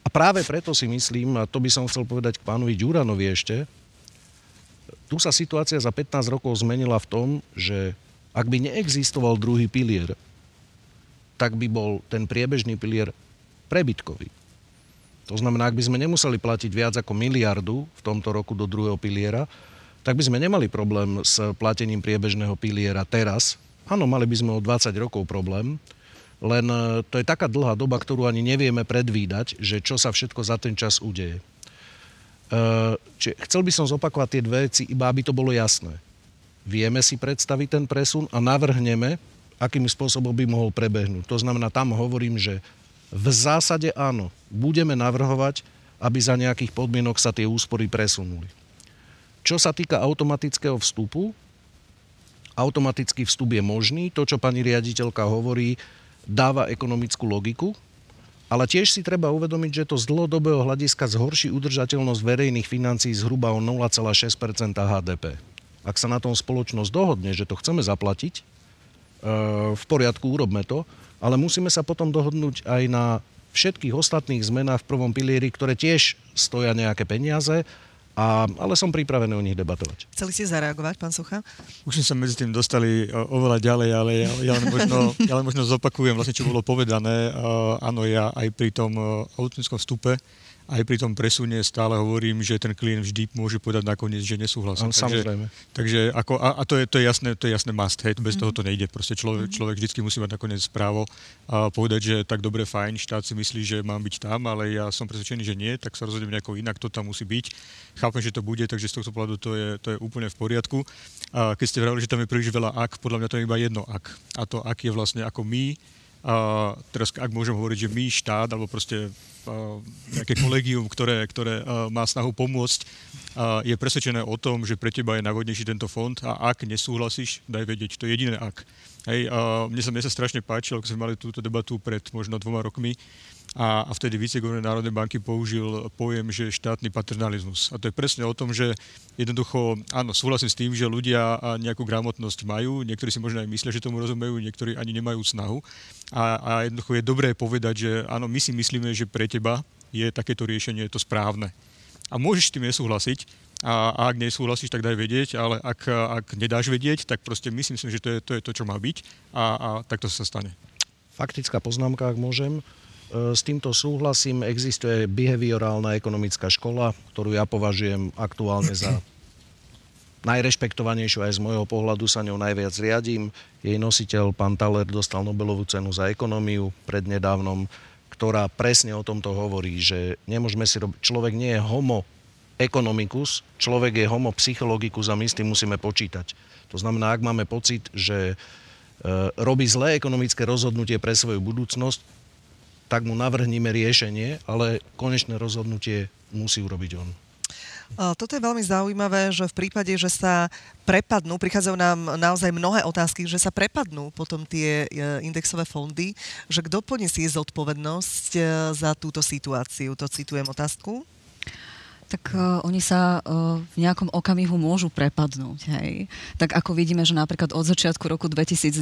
[SPEAKER 2] A práve preto si myslím, a to by som chcel povedať k pánovi Ďuranovi ešte, tu sa situácia za 15 rokov zmenila v tom, že ak by neexistoval druhý pilier, tak by bol ten priebežný pilier prebytkový. To znamená, ak by sme nemuseli platiť viac ako miliardu v tomto roku do druhého piliera, tak by sme nemali problém s platením priebežného piliera teraz. Áno, mali by sme o 20 rokov problém, len e, to je taká dlhá doba, ktorú ani nevieme predvídať, že čo sa všetko za ten čas udeje. Eh, čiže chcel by som zopakovať tie dve veci, iba aby to bolo jasné. Vieme si predstaviť ten presun a navrhneme, akým spôsobom by mohol prebehnúť. To znamená, tam hovorím, že v zásade áno, budeme navrhovať, aby za nejakých podmienok sa tie úspory presunuli. Čo sa týka automatického vstupu, automatický vstup je možný. To, čo pani riaditeľka hovorí, dáva ekonomickú logiku, ale tiež si treba uvedomiť, že to z dlhodobého hľadiska zhorší udržateľnosť verejných financií zhruba o 0,6% HDP. Ak sa na tom spoločnosť dohodne, že to chceme zaplatiť, e, v poriadku, urobme to, ale musíme sa potom dohodnúť aj na všetkých ostatných zmenách v prvom pilieri, ktoré tiež stoja nejaké peniaze a, ale som pripravený o nich debatovať.
[SPEAKER 1] Chceli ste zareagovať, pán Sucha?
[SPEAKER 3] Už sme sa medzi tým dostali oveľa ďalej, ale ja, ja, len, možno, ja len možno zopakujem vlastne, čo bolo povedané. Uh, áno, ja aj pri tom uh, automatickom vstupe aj pri tom presune stále hovorím, že ten klient vždy môže povedať nakoniec, že nesúhlasí.
[SPEAKER 2] takže, samozrejme.
[SPEAKER 3] Takže ako, a, a to, je, to, je jasné, to je jasné must, hej, bez mm-hmm. toho to nejde. Proste človek, mm-hmm. človek vždy musí mať nakoniec právo a povedať, že tak dobre, fajn, štát si myslí, že mám byť tam, ale ja som presvedčený, že nie, tak sa rozhodnem nejako inak, to tam musí byť. Chápem, že to bude, takže z tohto pohľadu to je, to je úplne v poriadku. A keď ste vravili, že tam je príliš veľa ak, podľa mňa to je iba jedno ak. A to ak je vlastne ako my, a teraz ak môžem hovoriť, že my štát, alebo proste nejaké kolegium, ktoré, ktoré má snahu pomôcť, je presvedčené o tom, že pre teba je najvodnejší tento fond a ak nesúhlasíš, daj vedieť, to je jediné ak. Hej, mne, sa, mne sa strašne páčilo, keď sme mali túto debatu pred možno dvoma rokmi, a, a vtedy viceguverneur Národnej banky použil pojem, že štátny paternalizmus. A to je presne o tom, že jednoducho, áno, súhlasím s tým, že ľudia nejakú gramotnosť majú, niektorí si možno aj myslia, že tomu rozumejú, niektorí ani nemajú snahu. A, a jednoducho je dobré povedať, že áno, my si myslíme, že pre teba je takéto riešenie to správne. A môžeš s tým nesúhlasiť, a, a ak nesúhlasíš, tak daj vedieť, ale ak, ak nedáš vedieť, tak proste myslím si, že to je to, je to čo má byť a, a takto sa stane.
[SPEAKER 2] Faktická poznámka, ak môžem. E, s týmto súhlasím. Existuje behaviorálna ekonomická škola, ktorú ja považujem aktuálne za (clears throat) najrešpektovanejšiu aj z môjho pohľadu sa ňou najviac riadím. Jej nositeľ, pán Thaler, dostal Nobelovú cenu za ekonómiu prednedávnom, ktorá presne o tomto hovorí, že nemôžeme si robiť, človek nie je homo economicus, človek je homo psychologicus a my s tým musíme počítať. To znamená, ak máme pocit, že e, robí zlé ekonomické rozhodnutie pre svoju budúcnosť, tak mu navrhníme riešenie, ale konečné rozhodnutie musí urobiť on.
[SPEAKER 1] Toto je veľmi zaujímavé, že v prípade, že sa prepadnú, prichádzajú nám naozaj mnohé otázky, že sa prepadnú potom tie e, indexové fondy, že kto poniesie zodpovednosť e, za túto situáciu? To citujem otázku.
[SPEAKER 7] Tak uh, oni sa uh, v nejakom okamihu môžu prepadnúť. Hej. Tak ako vidíme, že napríklad od začiatku roku 2022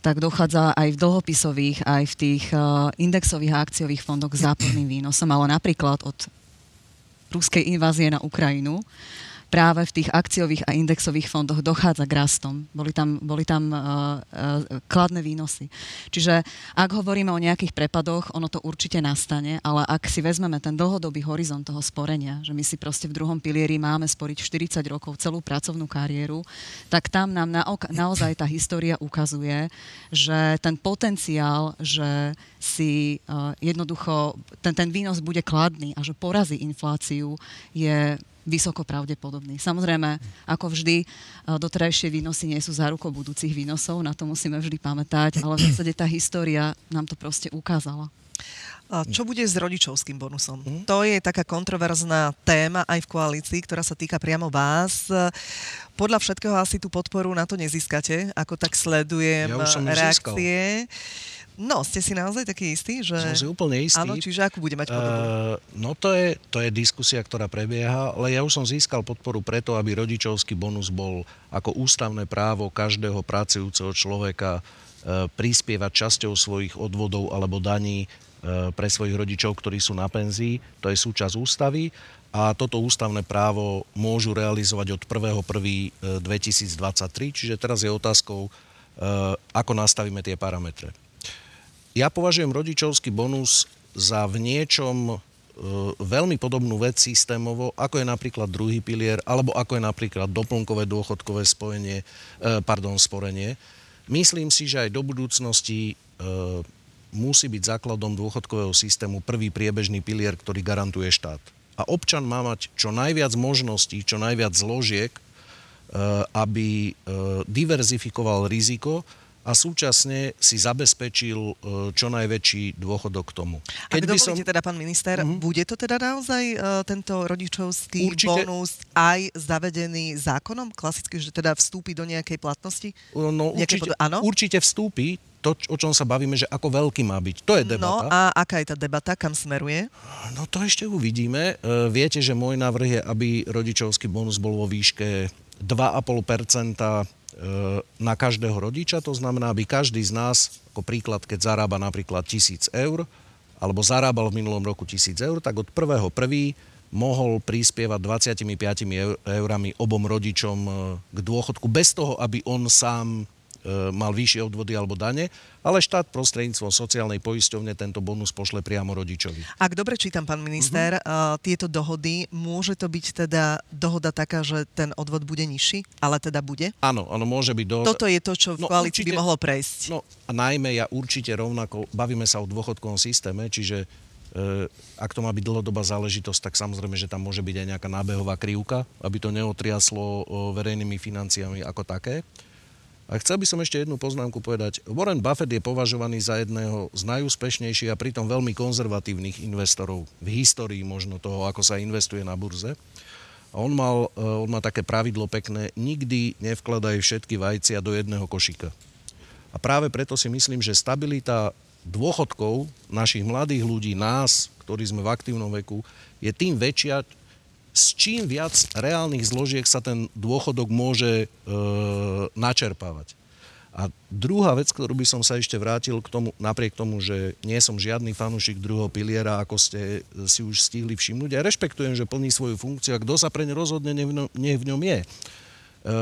[SPEAKER 7] tak dochádza aj v dlhopisových, aj v tých uh, indexových a akciových fondoch k záporným výnosom, ale napríklad od ruskej invázie na Ukrajinu, práve v tých akciových a indexových fondoch dochádza k rastom. Boli tam, boli tam uh, uh, kladné výnosy. Čiže ak hovoríme o nejakých prepadoch, ono to určite nastane, ale ak si vezmeme ten dlhodobý horizont toho sporenia, že my si proste v druhom pilieri máme sporiť 40 rokov celú pracovnú kariéru, tak tam nám na, naozaj tá história ukazuje, že ten potenciál, že si uh, jednoducho ten, ten výnos bude kladný a že porazí infláciu, je vysoko pravdepodobný. Samozrejme, ako vždy, e, doterajšie výnosy nie sú zárukou budúcich výnosov, na to musíme vždy pamätať, ale v zásade tá história nám to proste ukázala.
[SPEAKER 1] A čo bude s rodičovským bonusom? Mm. To je taká kontroverzná téma aj v koalícii, ktorá sa týka priamo vás. Podľa všetkého asi tú podporu na to nezískate, ako tak sledujem
[SPEAKER 2] ja
[SPEAKER 1] reakcie. Získal. No, ste si naozaj taký istý? Že...
[SPEAKER 2] Som si úplne istý.
[SPEAKER 1] Áno, čiže akú bude mať podobu? Uh,
[SPEAKER 2] no to je, to je diskusia, ktorá prebieha, ale ja už som získal podporu preto, aby rodičovský bonus bol ako ústavné právo každého pracujúceho človeka uh, prispievať časťou svojich odvodov alebo daní uh, pre svojich rodičov, ktorí sú na penzii. To je súčasť ústavy a toto ústavné právo môžu realizovať od 1.1.2023, čiže teraz je otázkou, ako nastavíme tie parametre. Ja považujem rodičovský bonus za v niečom e, veľmi podobnú vec systémovo, ako je napríklad druhý pilier, alebo ako je napríklad doplnkové dôchodkové spojenie, e, pardon, sporenie. Myslím si, že aj do budúcnosti e, musí byť základom dôchodkového systému prvý priebežný pilier, ktorý garantuje štát. A občan má mať čo najviac možností, čo najviac zložiek, aby diverzifikoval riziko a súčasne si zabezpečil e, čo najväčší dôchodok k tomu.
[SPEAKER 1] Keď Ak dovolíte som... teda, pán minister, uh-huh. bude to teda naozaj uh, tento rodičovský Určite... bonus aj zavedený zákonom? Klasicky, že teda vstúpi do nejakej platnosti?
[SPEAKER 2] No, určite, pod... Určite vstúpi to, o čom sa bavíme, že ako veľký má byť. To je debata.
[SPEAKER 1] No a aká je tá debata, kam smeruje?
[SPEAKER 2] No to ešte uvidíme. E, viete, že môj návrh je, aby rodičovský bonus bol vo výške 2,5 E, na každého rodiča, to znamená, aby každý z nás, ako príklad, keď zarába napríklad 1000 eur, alebo zarábal v minulom roku 1000 eur, tak od prvého prvý mohol prispievať 25 eurami obom rodičom e, k dôchodku bez toho, aby on sám E, mal vyššie odvody alebo dane, ale štát prostredníctvom sociálnej poisťovne tento bonus pošle priamo rodičovi.
[SPEAKER 1] Ak dobre čítam, pán minister, uh-huh. tieto dohody, môže to byť teda dohoda taká, že ten odvod bude nižší, ale teda bude?
[SPEAKER 2] Áno, áno, môže byť dohoda.
[SPEAKER 1] Toto je to, čo v no, koalícii určite, by mohlo prejsť.
[SPEAKER 2] No a najmä ja určite rovnako, bavíme sa o dôchodkovom systéme, čiže e, ak to má byť dlhodobá záležitosť, tak samozrejme, že tam môže byť aj nejaká nábehová krivka, aby to neotriaslo verejnými financiami ako také. A chcel by som ešte jednu poznámku povedať. Warren Buffett je považovaný za jedného z najúspešnejších a pritom veľmi konzervatívnych investorov v histórii možno toho, ako sa investuje na burze. A on, mal, eh, on má také pravidlo pekné, nikdy nevkladaj všetky vajcia do jedného košíka. A práve preto si myslím, že stabilita dôchodkov našich mladých ľudí, nás, ktorí sme v aktívnom veku, je tým väčšia, s čím viac reálnych zložiek sa ten dôchodok môže e, načerpávať. A druhá vec, ktorú by som sa ešte vrátil k tomu, napriek tomu, že nie som žiadny fanúšik druhého piliera, ako ste si už stihli všimnúť, ja rešpektujem, že plní svoju funkciu a kto sa pre ne rozhodne, nie v ňom je. E, e,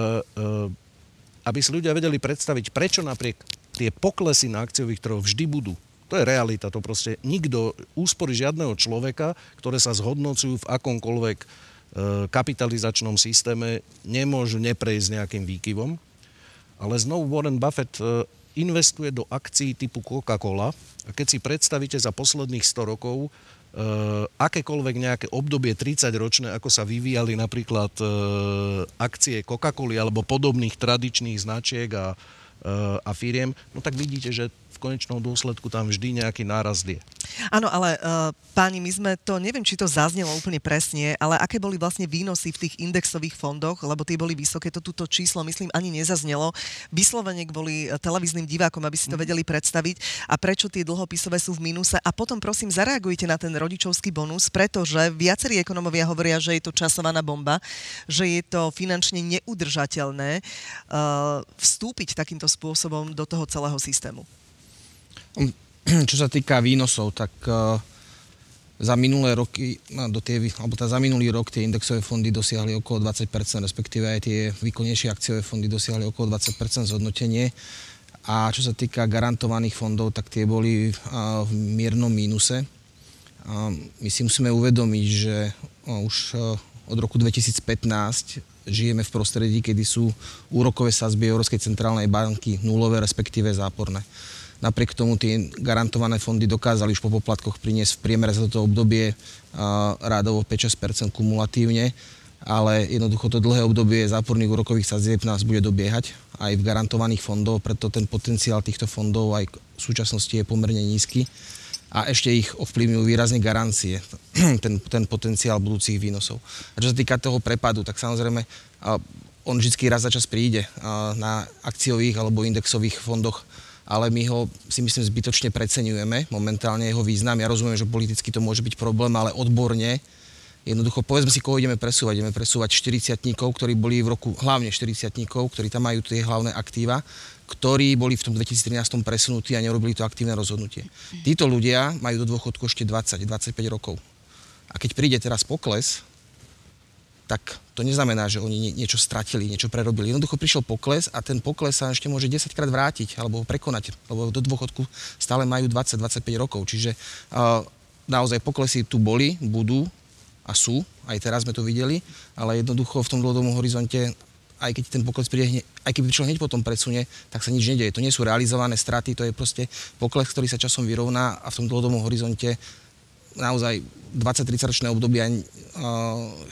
[SPEAKER 2] aby si ľudia vedeli predstaviť, prečo napriek tie poklesy na akciových trhoch vždy budú. To je realita, to proste nikto, úspory žiadneho človeka, ktoré sa zhodnocujú v akomkoľvek e, kapitalizačnom systéme, nemôžu neprejsť nejakým výkyvom. Ale znovu Warren Buffett e, investuje do akcií typu Coca-Cola a keď si predstavíte za posledných 100 rokov, e, akékoľvek nejaké obdobie 30-ročné, ako sa vyvíjali napríklad akcie Coca-Coly alebo podobných tradičných značiek a a firiem, no tak vidíte, že v konečnom dôsledku tam vždy nejaký náraz je.
[SPEAKER 1] Áno, ale uh, páni, my sme to, neviem, či to zaznelo úplne presne, ale aké boli vlastne výnosy v tých indexových fondoch, lebo tie boli vysoké, to túto číslo, myslím, ani nezaznelo. Vyslovene kvôli televíznym divákom, aby si to mhm. vedeli predstaviť a prečo tie dlhopisové sú v mínuse. A potom prosím, zareagujte na ten rodičovský bonus, pretože viacerí ekonomovia hovoria, že je to časovaná bomba, že je to finančne neudržateľné uh, vstúpiť takýmto spôsobom do toho celého systému. (clears throat)
[SPEAKER 4] Čo sa týka výnosov, tak uh, za minulé roky, no, do tie, alebo za minulý rok tie indexové fondy dosiahli okolo 20%, respektíve aj tie výkonnejšie akciové fondy dosiahli okolo 20% zhodnotenie. A čo sa týka garantovaných fondov, tak tie boli uh, v miernom mínuse. Uh, my si musíme uvedomiť, že už od roku 2015 žijeme v prostredí, kedy sú úrokové sazby Európskej centrálnej banky nulové, respektíve záporné. Napriek tomu tie garantované fondy dokázali už po poplatkoch priniesť v priemere za toto obdobie rádovo 5-6% kumulatívne, ale jednoducho to dlhé obdobie záporných úrokových sadzieb nás bude dobiehať aj v garantovaných fondov, preto ten potenciál týchto fondov aj v súčasnosti je pomerne nízky a ešte ich ovplyvňujú výrazne garancie, (clears throat) ten, ten potenciál budúcich výnosov. A čo sa týka toho prepadu, tak samozrejme on vždy raz za čas príde na akciových alebo indexových fondoch ale my ho si myslím zbytočne preceňujeme, momentálne jeho význam. Ja rozumiem, že politicky to môže byť problém, ale odborne Jednoducho, povedzme si, koho ideme presúvať. Ideme presúvať 40 ktorí boli v roku, hlavne 40 ktorí tam majú tie hlavné aktíva, ktorí boli v tom 2013 presunutí a nerobili to aktívne rozhodnutie. Títo ľudia majú do dôchodku ešte 20-25 rokov. A keď príde teraz pokles, tak to neznamená, že oni niečo stratili, niečo prerobili. Jednoducho prišiel pokles a ten pokles sa ešte môže 10 krát vrátiť alebo prekonať, lebo do dôchodku stále majú 20-25 rokov. Čiže uh, naozaj poklesy tu boli, budú a sú, aj teraz sme to videli, ale jednoducho v tom dlhodobom horizonte aj keď ten pokles príde, aj keby prišiel hneď potom predsune, tak sa nič nedieje. To nie sú realizované straty, to je proste pokles, ktorý sa časom vyrovná a v tom dlhodobom horizonte naozaj 20-30 ročné obdobia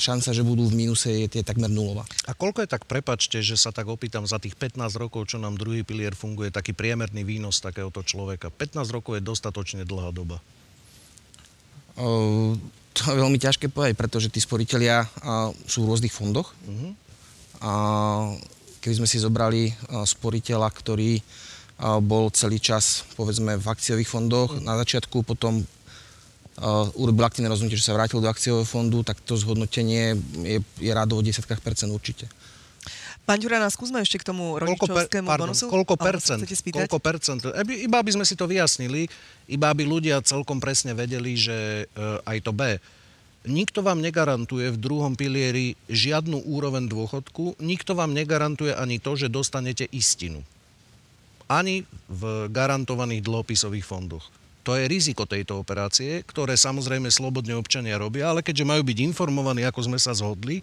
[SPEAKER 4] šanca, že budú v mínuse, je, je takmer nulová.
[SPEAKER 2] A koľko je tak, prepačte, že sa tak opýtam, za tých 15 rokov, čo nám druhý pilier funguje, taký priemerný výnos takéhoto človeka? 15 rokov je dostatočne dlhá doba.
[SPEAKER 4] Uh, to je veľmi ťažké povedať, pretože tí sporiteľia uh, sú v rôznych fondoch. Uh-huh. Uh, keby sme si zobrali uh, sporiteľa, ktorý bol celý čas, povedzme, v akciových fondoch, uh-huh. na začiatku potom urobil aktívne rozhodnutie, že sa vrátil do akciového fondu, tak to zhodnotenie je, je rádovo 10 percent určite.
[SPEAKER 1] Pán Ďurana, skúsme ešte k tomu rodičovskému
[SPEAKER 2] per, pardon,
[SPEAKER 1] bonusu.
[SPEAKER 2] Koľko percent? Koľko percent? Iba aby sme si to vyjasnili, iba aby ľudia celkom presne vedeli, že uh, aj to B. Nikto vám negarantuje v druhom pilieri žiadnu úroveň dôchodku, nikto vám negarantuje ani to, že dostanete istinu. Ani v garantovaných dlhopisových fondoch. To je riziko tejto operácie, ktoré samozrejme slobodne občania robia, ale keďže majú byť informovaní, ako sme sa zhodli,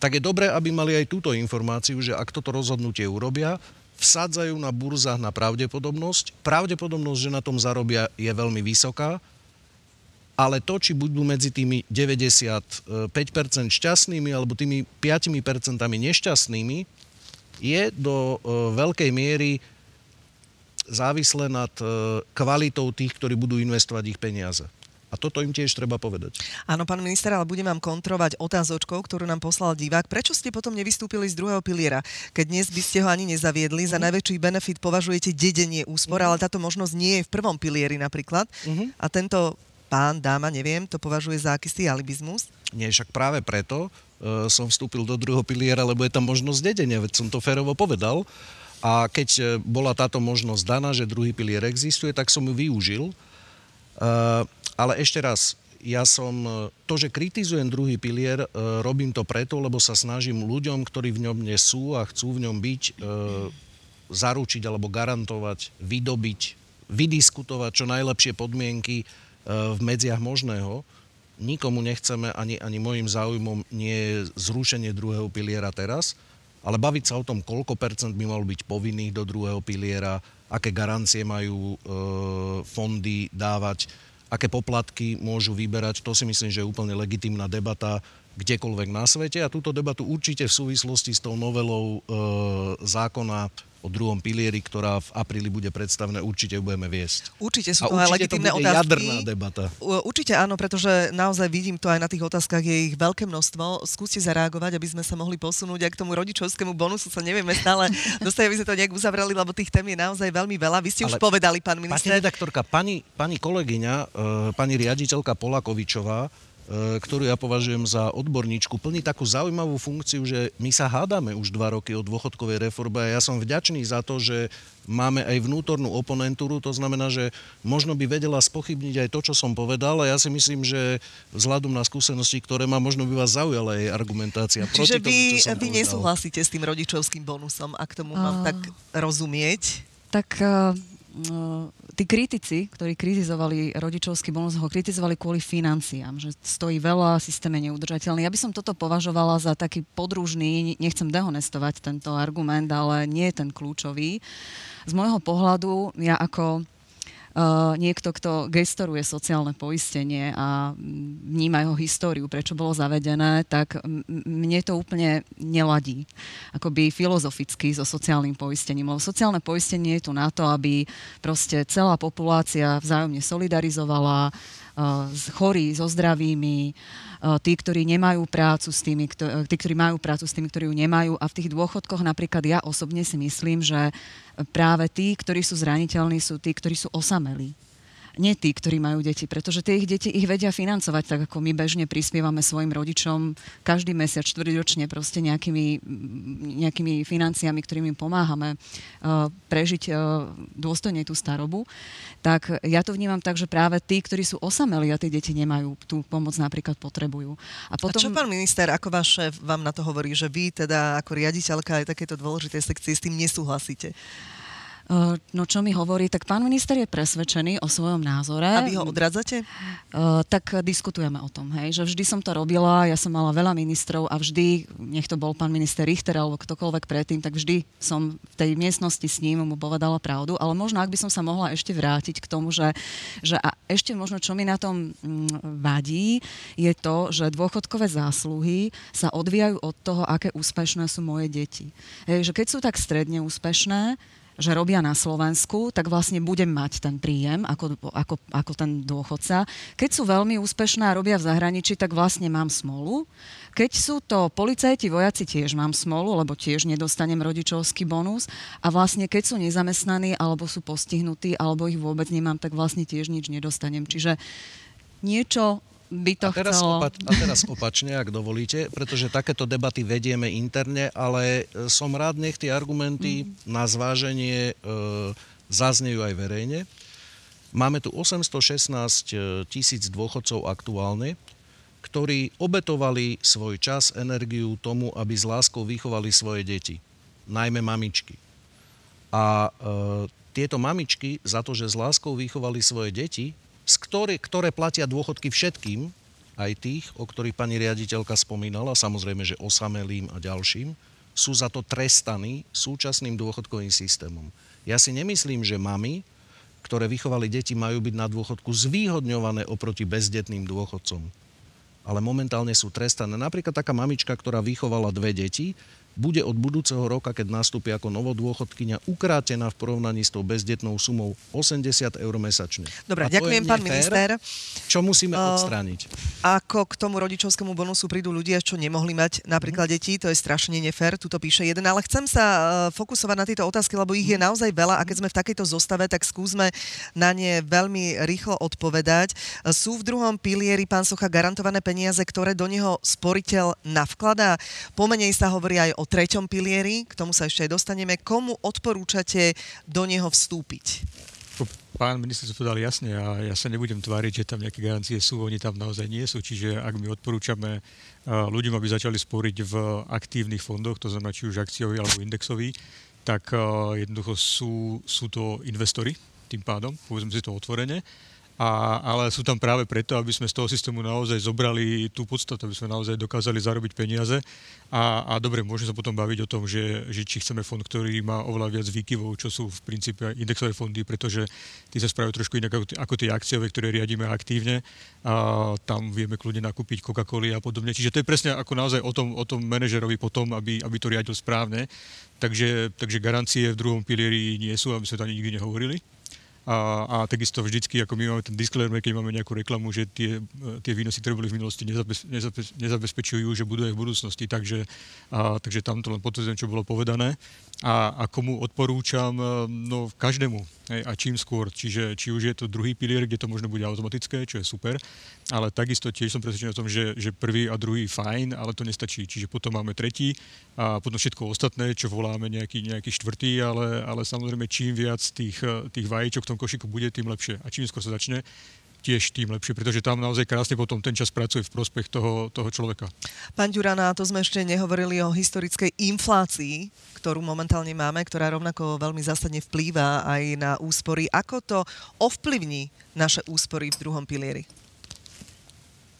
[SPEAKER 2] tak je dobré, aby mali aj túto informáciu, že ak toto rozhodnutie urobia, vsadzajú na burzách na pravdepodobnosť. Pravdepodobnosť, že na tom zarobia, je veľmi vysoká, ale to, či budú medzi tými 95% šťastnými alebo tými 5% nešťastnými, je do e, veľkej miery závislé nad e, kvalitou tých, ktorí budú investovať ich peniaze. A toto im tiež treba povedať.
[SPEAKER 1] Áno, pán minister, ale budem vám kontrovať otázočkou, ktorú nám poslal divák. Prečo ste potom nevystúpili z druhého piliera? Keď dnes by ste ho ani nezaviedli, za mhm. najväčší benefit považujete dedenie úspor, mm. ale táto možnosť nie je v prvom pilieri napríklad. Mm-hmm. A tento pán, dáma, neviem, to považuje za akýsi alibizmus?
[SPEAKER 2] Nie, však práve preto uh, som vstúpil do druhého piliera, lebo je tam možnosť dedenia, veď som to férovo povedal. A keď e, bola táto možnosť daná, že druhý pilier existuje, tak som ju využil. E, ale ešte raz, ja som e, to, že kritizujem druhý pilier, robím to preto, lebo sa snažím ľuďom, ktorí v ňom dnes sú a chcú v ňom byť, zaručiť alebo garantovať, vydobiť, vydiskutovať čo najlepšie podmienky v medziach možného. Nikomu nechceme, ani, ani môjim záujmom nie je zrušenie druhého piliera teraz, ale baviť sa o tom, koľko percent by malo byť povinných do druhého piliera, aké garancie majú e, fondy dávať, aké poplatky môžu vyberať, to si myslím, že je úplne legitimná debata kdekoľvek na svete. A túto debatu určite v súvislosti s tou novelou e, zákona o druhom pilieri, ktorá v apríli bude predstavená, určite budeme viesť.
[SPEAKER 1] Určite sú to aj
[SPEAKER 2] to
[SPEAKER 1] legitimné
[SPEAKER 2] bude
[SPEAKER 1] otázky.
[SPEAKER 2] jadrná debata.
[SPEAKER 1] Určite áno, pretože naozaj vidím to aj na tých otázkach, je ich veľké množstvo. Skúste zareagovať, aby sme sa mohli posunúť aj k tomu rodičovskému bonusu. Sa nevieme stále (laughs) dostať, aby sme to nejak uzavreli, lebo tých tém je naozaj veľmi veľa. Vy ste už
[SPEAKER 2] Ale-
[SPEAKER 1] povedali, pán
[SPEAKER 2] Pani
[SPEAKER 1] minister.
[SPEAKER 2] redaktorka, pani, pani kolegyňa, e, pani riaditeľka Polakovičová, ktorú ja považujem za odborníčku, plní takú zaujímavú funkciu, že my sa hádame už dva roky o dôchodkovej reforme a ja som vďačný za to, že máme aj vnútornú oponentúru, to znamená, že možno by vedela spochybniť aj to, čo som povedal a ja si myslím, že vzhľadom na skúsenosti, ktoré má, možno by vás zaujala jej argumentácia
[SPEAKER 1] Čiže
[SPEAKER 2] proti tomu,
[SPEAKER 1] vy,
[SPEAKER 2] čo som
[SPEAKER 1] vy
[SPEAKER 2] povedal.
[SPEAKER 1] nesúhlasíte s tým rodičovským bonusom, ak tomu mám
[SPEAKER 7] A-
[SPEAKER 1] tak rozumieť.
[SPEAKER 7] Tak uh, tí kritici, ktorí kritizovali rodičovský bonus, ho kritizovali kvôli financiám, že stojí veľa, systém je neudržateľný. Ja by som toto považovala za taký podružný, nechcem dehonestovať tento argument, ale nie je ten kľúčový. Z môjho pohľadu, ja ako niekto, kto gestoruje sociálne poistenie a vníma jeho históriu, prečo bolo zavedené, tak mne to úplne neladí. Akoby filozoficky so sociálnym poistením. Lebo sociálne poistenie je tu na to, aby proste celá populácia vzájomne solidarizovala, uh, s- chorí so zdravými, tí, ktorí nemajú prácu s tými, kto- tí, ktorí majú prácu s tými, ktorí ju nemajú. A v tých dôchodkoch napríklad ja osobne si myslím, že práve tí, ktorí sú zraniteľní, sú tí, ktorí sú osamelí. Nie tí, ktorí majú deti, pretože tie ich deti ich vedia financovať, tak ako my bežne prispievame svojim rodičom každý mesiac, štvrťročne proste nejakými, nejakými financiami, ktorými pomáhame uh, prežiť uh, dôstojne tú starobu. Tak ja to vnímam tak, že práve tí, ktorí sú osamelí a tie deti nemajú tú pomoc napríklad potrebujú. A
[SPEAKER 1] Potom... A čo pán minister, ako váš šéf vám na to hovorí, že vy teda ako riaditeľka aj takéto dôležitej sekcie s tým nesúhlasíte?
[SPEAKER 7] Uh, no čo mi hovorí, tak pán minister je presvedčený o svojom názore.
[SPEAKER 1] A vy ho odradzate?
[SPEAKER 7] Uh, tak diskutujeme o tom, hej, že vždy som to robila, ja som mala veľa ministrov a vždy, nech to bol pán minister Richter alebo ktokoľvek predtým, tak vždy som v tej miestnosti s ním mu povedala pravdu, ale možno ak by som sa mohla ešte vrátiť k tomu, že, že a ešte možno čo mi na tom mm, vadí, je to, že dôchodkové zásluhy sa odvíjajú od toho, aké úspešné sú moje deti. Hej, že keď sú tak stredne úspešné, že robia na Slovensku, tak vlastne budem mať ten príjem ako, ako, ako ten dôchodca. Keď sú veľmi úspešné a robia v zahraničí, tak vlastne mám smolu. Keď sú to policajti, vojaci, tiež mám smolu, lebo tiež nedostanem rodičovský bonus. A vlastne keď sú nezamestnaní, alebo sú postihnutí, alebo ich vôbec nemám, tak vlastne tiež nič nedostanem. Čiže niečo by to
[SPEAKER 2] a teraz,
[SPEAKER 7] chcelo...
[SPEAKER 2] opa- a teraz opačne, ak dovolíte, pretože takéto debaty vedieme interne, ale e, som rád, nech tie argumenty na zváženie e, zaznejú aj verejne. Máme tu 816 tisíc dôchodcov aktuálne, ktorí obetovali svoj čas, energiu tomu, aby s láskou vychovali svoje deti, najmä mamičky. A e, tieto mamičky za to, že s láskou vychovali svoje deti, z ktoré, ktoré platia dôchodky všetkým, aj tých, o ktorých pani riaditeľka spomínala, samozrejme, že osamelým a ďalším, sú za to trestaní súčasným dôchodkovým systémom. Ja si nemyslím, že mami, ktoré vychovali deti, majú byť na dôchodku zvýhodňované oproti bezdetným dôchodcom. Ale momentálne sú trestané. Napríklad taká mamička, ktorá vychovala dve deti, bude od budúceho roka, keď nastúpi ako novodôchodkynia, ukrátená v porovnaní s tou bezdetnou sumou 80 eur mesačne.
[SPEAKER 1] Dobre, ďakujem, pán minister.
[SPEAKER 2] Čo musíme
[SPEAKER 1] Uh,
[SPEAKER 2] odstrániť?
[SPEAKER 1] Ako k tomu rodičovskému bonusu prídu ľudia, čo nemohli mať napríklad deti, to je strašne nefér, tu to píše jeden, ale chcem sa uh, fokusovať na tieto otázky, lebo ich je naozaj veľa a keď sme v takejto zostave, tak skúsme na ne veľmi rýchlo odpovedať. Sú v druhom pilieri, pán Socha, garantované peniaze, ktoré do neho sporiteľ navkladá? Pomenej sa hovorí aj o treťom pilieri, k tomu sa ešte aj dostaneme. Komu odporúčate do neho vstúpiť?
[SPEAKER 3] Pán minister to povedal jasne a ja sa nebudem tváriť, že tam nejaké garancie sú, oni tam naozaj nie sú. Čiže ak my odporúčame ľuďom, aby začali sporiť v aktívnych fondoch, to znamená či už akciový alebo indexový, tak jednoducho sú, sú to investori tým pádom, povedzme si to otvorene. A, ale sú tam práve preto, aby sme z toho systému naozaj zobrali tú podstatu, aby sme naozaj dokázali zarobiť peniaze. A, a dobre, môžeme sa potom baviť o tom, že, že či chceme fond, ktorý má oveľa viac výkyvov, čo sú v princípe indexové fondy, pretože tí sa spravujú trošku inak ako, ako tie akciové, ktoré riadíme aktívne. A tam vieme kľudne nakúpiť Coca-Coli a podobne. Čiže to je presne ako naozaj o tom, o tom manažerovi potom, aby, aby to riadil správne. Takže, takže garancie v druhom pilieri nie sú, aby sme ani nikdy nehovorili. A, a takisto vždycky, ako my máme ten disclaimer, keď máme nejakú reklamu, že tie, tie výnosy, ktoré boli v minulosti, nezabez, nezabez, nezabezpečujú, že budú aj v budúcnosti. Takže, a, takže tam to len potvrdzujem, čo bolo povedané. A, a komu odporúčam, e, no každému. Hej, a čím skôr. Čiže či už je to druhý pilier, kde to možno bude automatické, čo je super, ale takisto tiež som presvedčený o tom, že, že prvý a druhý fajn, ale to nestačí. Čiže potom máme tretí a potom všetko ostatné, čo voláme nejaký, nejaký štvrtý, ale, ale samozrejme čím viac tých, tých vajíčok v tom košíku bude, tým lepšie. A čím skôr sa začne, tiež tým lepšie, pretože tam naozaj krásne potom ten čas pracuje v prospech toho, toho človeka.
[SPEAKER 1] Pán Ďurana, to sme ešte nehovorili o historickej inflácii, ktorú momentálne máme, ktorá rovnako veľmi zásadne vplýva aj na úspory. Ako to ovplyvní naše úspory v druhom pilieri?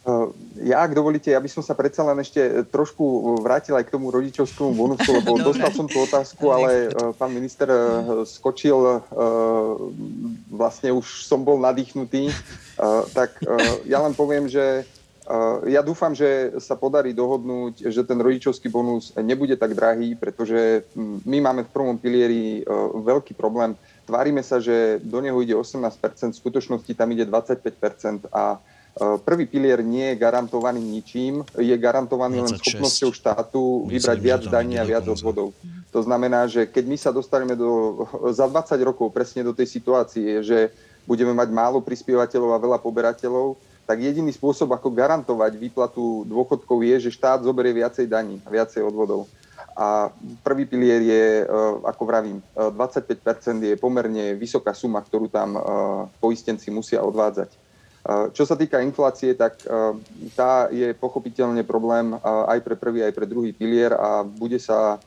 [SPEAKER 6] Eh, ja, ak dovolíte, ja by som sa predsa len ešte trošku vrátil aj k tomu rodičovskému bonusu, lebo (laughs) dostal som tú otázku, ale eh, pán minister eh, skočil, vlastne už som bol nadýchnutý, tak ja len poviem, že ja dúfam, že sa podarí dohodnúť, že ten rodičovský bonus nebude tak drahý, pretože my máme v prvom pilieri veľký problém. Tvárime sa, že do neho ide 18%, v skutočnosti tam ide 25% a Eh, prvý pilier nie je garantovaný ničím, je garantovaný 26. len schopnosťou štátu vybrať Myslím, viac daní a viac odvodov. To znamená, že keď my sa dostaneme do, za 20 rokov presne do tej situácie, že budeme mať málo prispievateľov a veľa poberateľov, tak jediný spôsob, ako garantovať výplatu dôchodkov je, že štát zoberie viacej daní a viacej odvodov. A prvý pilier je, eh, ako vravím, 25% eh, je pomerne vysoká suma, ktorú tam poistenci musia odvádzať. Čo sa týka inflácie, tak tá je pochopiteľne problém aj pre prvý, aj pre druhý pilier a bude sa,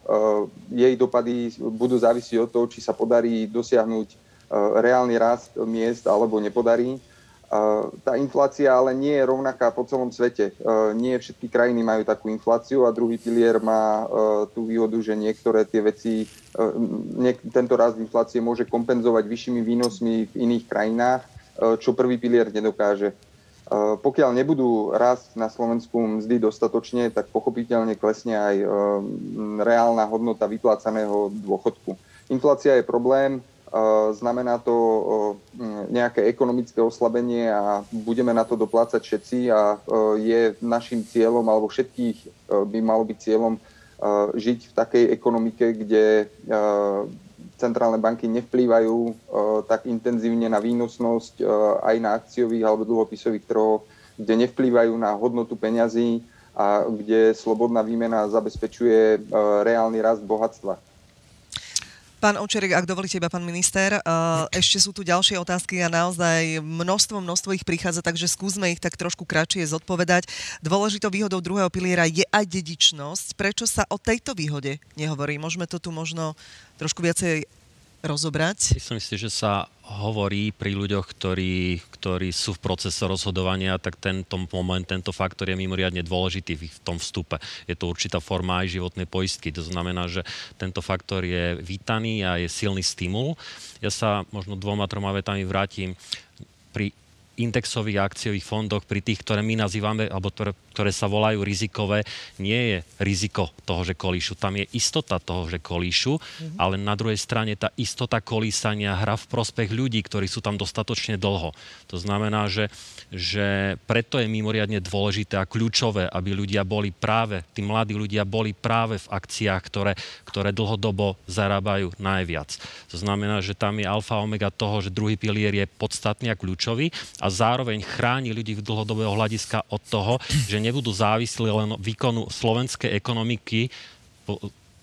[SPEAKER 6] jej dopady budú závisieť od toho, či sa podarí dosiahnuť reálny rast miest alebo nepodarí. Tá inflácia ale nie je rovnaká po celom svete. Nie všetky krajiny majú takú infláciu a druhý pilier má tú výhodu, že niektoré tie veci, tento rast inflácie môže kompenzovať vyššími výnosmi v iných krajinách čo prvý pilier nedokáže. Pokiaľ nebudú rásť na Slovensku mzdy dostatočne, tak pochopiteľne klesne aj reálna hodnota vyplácaného dôchodku. Inflácia je problém, znamená to nejaké ekonomické oslabenie a budeme na to doplácať všetci a je našim cieľom, alebo všetkých by malo byť cieľom žiť v takej ekonomike, kde centrálne banky nevplývajú tak intenzívne na výnosnosť aj na akciových alebo dlhopisových trhoch, kde nevplývajú na hodnotu peňazí a kde slobodná výmena zabezpečuje reálny rast bohatstva.
[SPEAKER 1] Pán Očerik, ak dovolíte iba pán minister, ešte sú tu ďalšie otázky a naozaj množstvo, množstvo ich prichádza, takže skúsme ich tak trošku kratšie zodpovedať. Dôležitou výhodou druhého piliera je aj dedičnosť. Prečo sa o tejto výhode nehovorí? Môžeme to tu možno trošku viacej rozobrať?
[SPEAKER 5] Myslím si, že sa hovorí pri ľuďoch, ktorí, ktorí sú v procese rozhodovania, tak tento moment, tento faktor je mimoriadne dôležitý v tom vstupe. Je to určitá forma aj životnej poistky. To znamená, že tento faktor je vítaný a je silný stimul. Ja sa možno dvoma, troma vetami vrátim pri indexových akciových fondoch, pri tých, ktoré my nazývame, alebo ktoré, ktoré sa volajú rizikové, nie je riziko toho, že kolíšu. Tam je istota toho, že kolíšu, mm-hmm. ale na druhej strane tá istota kolísania hra v prospech ľudí, ktorí sú tam dostatočne dlho. To znamená, že, že preto je mimoriadne dôležité a kľúčové, aby ľudia boli práve, tí mladí ľudia boli práve v akciách, ktoré, ktoré dlhodobo zarábajú najviac. To znamená, že tam je alfa omega toho, že druhý pilier je podstatný a kľúčový a a zároveň chráni ľudí v dlhodobého hľadiska od toho, že nebudú závislí len výkonu slovenskej ekonomiky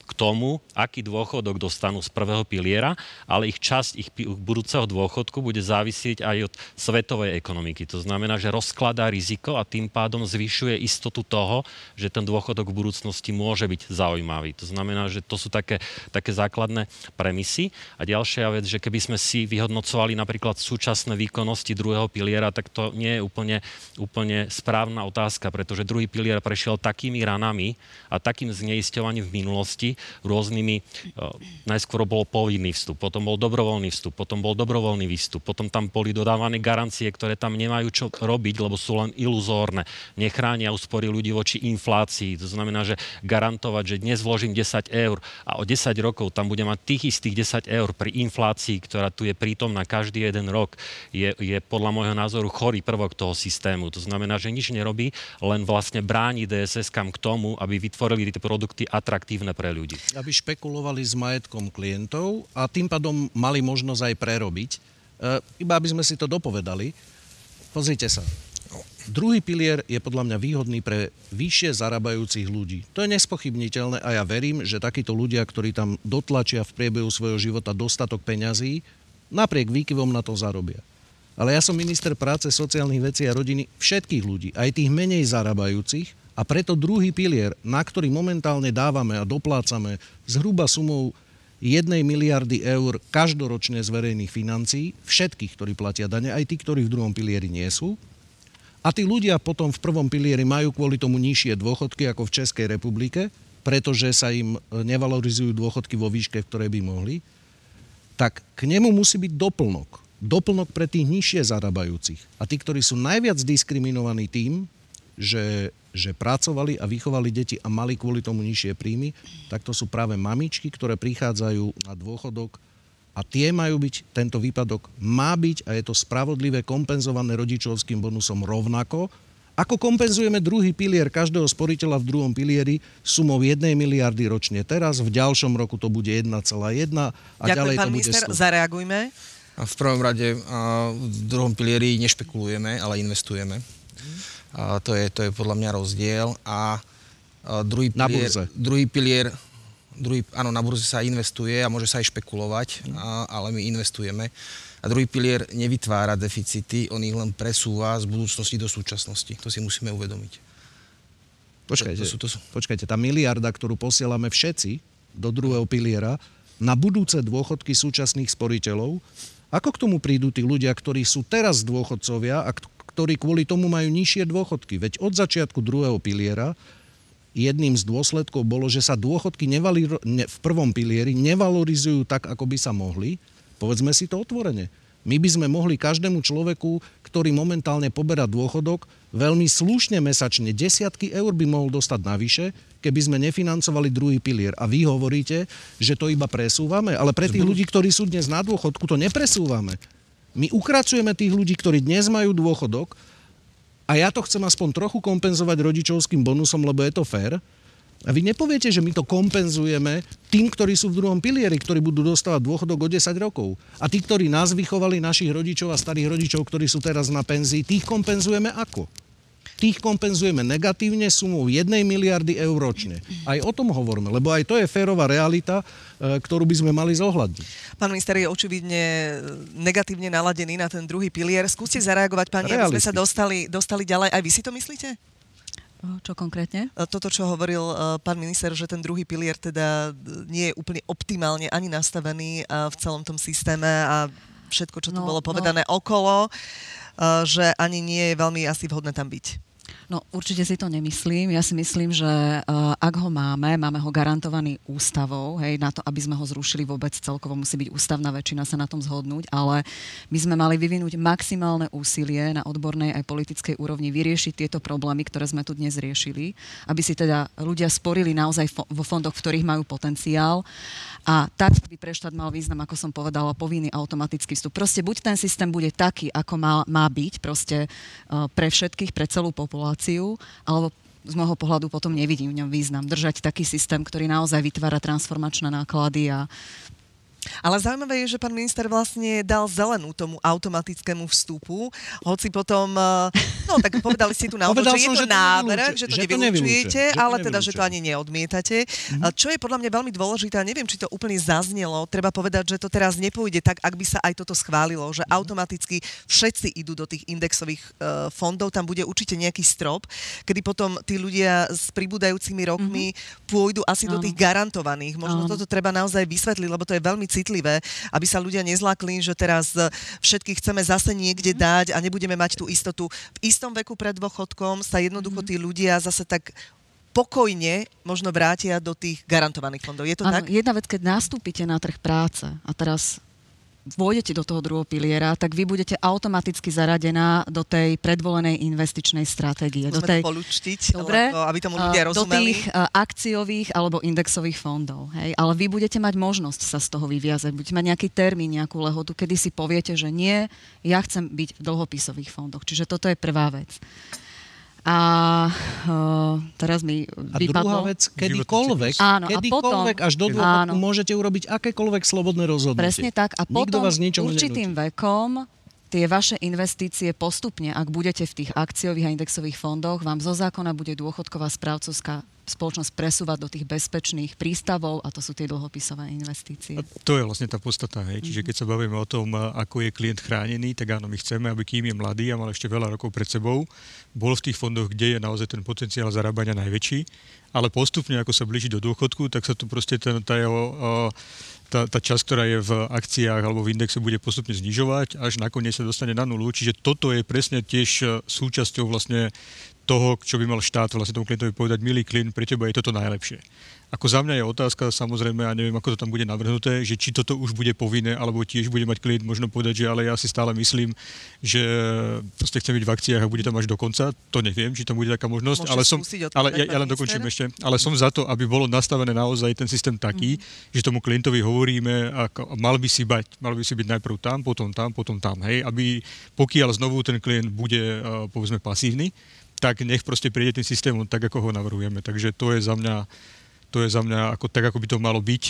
[SPEAKER 5] k tomu, aký dôchodok dostanú z prvého piliera, ale ich časť ich budúceho dôchodku bude závisieť aj od svetovej ekonomiky. To znamená, že rozkladá riziko a tým pádom zvyšuje istotu toho, že ten dôchodok v budúcnosti môže byť zaujímavý. To znamená, že to sú také, také základné premisy. A ďalšia vec, že keby sme si vyhodnocovali napríklad súčasné výkonnosti druhého piliera, tak to nie je úplne, úplne správna otázka, pretože druhý pilier prešiel takými ranami a takým zneisťovaním v minulosti, rôznymi, uh, najskôr bol povinný vstup, potom bol dobrovoľný vstup, potom bol dobrovoľný výstup, potom tam boli dodávané garancie, ktoré tam nemajú čo robiť, lebo sú len iluzórne. Nechránia úspory ľudí voči inflácii. To znamená, že garantovať, že dnes vložím 10 eur a o 10 rokov tam budem mať tých istých 10 eur pri inflácii, ktorá tu je prítomná každý jeden rok, je, je podľa môjho názoru chorý prvok toho systému. To znamená, že nič nerobí, len vlastne bráni DSS kam k tomu, aby vytvorili tie produkty atraktívne pre ľudí ľudí.
[SPEAKER 2] Aby špekulovali s majetkom klientov a tým pádom mali možnosť aj prerobiť. E, iba aby sme si to dopovedali. Pozrite sa. Druhý pilier je podľa mňa výhodný pre vyššie zarábajúcich ľudí. To je nespochybniteľné a ja verím, že takíto ľudia, ktorí tam dotlačia v priebehu svojho života dostatok peňazí, napriek výkyvom na to zarobia. Ale ja som minister práce, sociálnych vecí a rodiny všetkých ľudí, aj tých menej zarábajúcich, a preto druhý pilier, na ktorý momentálne dávame a doplácame zhruba sumou 1 miliardy eur každoročne z verejných financií, všetkých, ktorí platia dane, aj tí, ktorí v druhom pilieri nie sú. A tí ľudia potom v prvom pilieri majú kvôli tomu nižšie dôchodky ako v Českej republike, pretože sa im nevalorizujú dôchodky vo výške, v ktorej by mohli, tak k nemu musí byť doplnok. Doplnok pre tých nižšie zarábajúcich. A tí, ktorí sú najviac diskriminovaní tým, že že pracovali a vychovali deti a mali kvôli tomu nižšie príjmy, tak to sú práve mamičky, ktoré prichádzajú na dôchodok a tie majú byť, tento výpadok má byť a je to spravodlivé kompenzované rodičovským bonusom rovnako, ako kompenzujeme druhý pilier každého sporiteľa v druhom pilieri sumou 1 miliardy ročne teraz, v ďalšom roku to bude 1,1 a Ďakujem, ďalej
[SPEAKER 1] pán
[SPEAKER 2] to bude
[SPEAKER 1] minister, 100. zareagujme.
[SPEAKER 4] V prvom rade v druhom pilieri nešpekulujeme, ale investujeme. To, je, to je podľa mňa rozdiel. A, druhý pilier,
[SPEAKER 2] na burze.
[SPEAKER 4] Druhý pilier, druhý, áno, na burze sa investuje a môže sa aj špekulovať, mm. a, ale my investujeme. A druhý pilier nevytvára deficity, on ich len presúva z budúcnosti do súčasnosti. To si musíme uvedomiť.
[SPEAKER 2] Počkajte, to, to sú, to sú. počkajte, tá miliarda, ktorú posielame všetci do druhého piliera, na budúce dôchodky súčasných sporiteľov, ako k tomu prídu tí ľudia, ktorí sú teraz dôchodcovia a ktorí kvôli tomu majú nižšie dôchodky. Veď od začiatku druhého piliera jedným z dôsledkov bolo, že sa dôchodky nevali, ne, v prvom pilieri nevalorizujú tak, ako by sa mohli. Povedzme si to otvorene. My by sme mohli každému človeku, ktorý momentálne poberá dôchodok, veľmi slušne mesačne, desiatky eur by mohol dostať navyše, keby sme nefinancovali druhý pilier. A vy hovoríte, že to iba presúvame, ale pre tých ľudí, ktorí sú dnes na dôchodku, to nepresúvame. My ukracujeme tých ľudí, ktorí dnes majú dôchodok a ja to chcem aspoň trochu kompenzovať rodičovským bonusom, lebo je to fér. A vy nepoviete, že my to kompenzujeme tým, ktorí sú v druhom pilieri, ktorí budú dostávať dôchodok o 10 rokov. A tí, ktorí nás vychovali, našich rodičov a starých rodičov, ktorí sú teraz na penzii, tých kompenzujeme ako? Tých kompenzujeme negatívne sumou 1 miliardy eur ročne. Aj o tom hovoríme, lebo aj to je férová realita, e, ktorú by sme mali zohľadniť.
[SPEAKER 1] Pán minister je očividne negatívne naladený na ten druhý pilier. Skúste zareagovať, pani, aby sme sa dostali, dostali ďalej. Aj vy si to myslíte?
[SPEAKER 7] Čo konkrétne?
[SPEAKER 1] E, toto, čo hovoril e, pán minister, že ten druhý pilier teda nie je úplne optimálne ani nastavený v celom tom systéme a všetko, čo tu no, bolo no. povedané no. okolo. Eh, že ani nie je veľmi asi vhodné tam byť.
[SPEAKER 7] No určite si to nemyslím. Ja si myslím, že uh, ak ho máme, máme ho garantovaný ústavou, hej, na to, aby sme ho zrušili vôbec celkovo, musí byť ústavná väčšina sa na tom zhodnúť, ale my sme mali vyvinúť maximálne úsilie na odbornej aj politickej úrovni vyriešiť tieto problémy, ktoré sme tu dnes riešili, aby si teda ľudia sporili naozaj fo- vo fondoch, v ktorých majú potenciál a tak by pre štát mal význam, ako som povedala, povinný automatický vstup. Proste buď ten systém bude taký, ako má, má byť, proste uh, pre všetkých, pre celú populáciu, alebo z môjho pohľadu potom nevidím v ňom význam držať taký systém, ktorý naozaj vytvára transformačné náklady a
[SPEAKER 1] Ale zaujímavé je, že pán minister vlastne dal zelenú tomu automatickému vstupu, hoci potom, eh, no tak povedali ste tu na (laughs) úvod, že je to návrh, že to nevylučujete, ale teda, že to ani neodmietate. Mm-hmm. Čo je podľa mňa veľmi dôležité, a neviem, či to úplne zaznelo, treba povedať, že to teraz nepôjde tak, ak by sa aj toto schválilo, že mm-hmm. automaticky všetci idú do tých indexových uh, fondov, tam bude určite nejaký strop, kedy potom tí ľudia s pribúdajúcimi rokmi mm-hmm. pôjdu asi Áno. do tých garantovaných. Možno Áno. toto treba naozaj vysvetliť, lebo to je veľmi citlivé, aby sa ľudia nezlakli, že teraz e, všetky chceme zase niekde mhm. dať a nebudeme mať tú istotu. V istom veku pred dôchodkom sa jednoducho mhm. tí ľudia zase tak pokojne možno vrátia do tých garantovaných fondov. Je to ano, tak?
[SPEAKER 7] Jedna vec, keď nastúpite na trh práce a teraz vôjdete do toho druhého piliera, tak vy budete automaticky zaradená do tej predvolenej investičnej stratégie.
[SPEAKER 1] Musíme
[SPEAKER 7] do tej,
[SPEAKER 1] polučtiť, dobre, lebo, aby tomu ľudia rozumeli.
[SPEAKER 7] Do tých akciových alebo indexových fondov. Hej? Ale vy budete mať možnosť sa z toho vyviazať. Budete mať nejaký termín, nejakú lehotu, kedy si poviete, že nie, ja chcem byť v dlhopisových fondoch. Čiže toto je prvá vec. A uh, teraz mi
[SPEAKER 2] a vypadlo... druhá vec, kedykoľvek, áno, kedykoľvek a potom, až do dôchodku môžete urobiť akékoľvek slobodné rozhodnutie.
[SPEAKER 7] Presne tak. A potom vás určitým nenúti. vekom tie vaše investície postupne, ak budete v tých akciových a indexových fondoch, vám zo zákona bude dôchodková správcovská spoločnosť presúvať do tých bezpečných prístavov a to sú tie dlhopisové investície. A
[SPEAKER 3] to je vlastne tá podstata. Hej. Čiže keď sa bavíme o tom, ako je klient chránený, tak áno, my chceme, aby kým je mladý a mal ešte veľa rokov pred sebou, bol v tých fondoch, kde je naozaj ten potenciál zarábania najväčší, ale postupne, ako sa blíži do dôchodku, tak sa tu proste ten, tá jeho tá, tá časť, ktorá je v akciách alebo v indexe, bude postupne znižovať, až nakoniec sa dostane na nulu. Čiže toto je presne tiež súčasťou vlastne toho, čo by mal štát vlastne tomu klientovi povedať, milý klient, pre teba je toto najlepšie. Ako za mňa je otázka, samozrejme, a neviem, ako to tam bude navrhnuté, že či toto už bude povinné, alebo tiež bude mať klient možno povedať, že ale ja si stále myslím, že proste chcem byť v akciách a bude tam až do konca. To neviem, či tam bude taká možnosť, ale som, ale ja, ja len dokončím ešte, ale som za to, aby bolo nastavené naozaj ten systém taký, mm. že tomu klientovi hovoríme, ako, mal by si bať, mal by si byť najprv tam, potom tam, potom tam, hej, aby pokiaľ znovu ten klient bude, uh, povedzme, pasívny, tak nech proste príde tým systémom tak, ako ho navrhujeme. Takže to je za mňa, to je za mňa ako, tak, ako by to malo byť.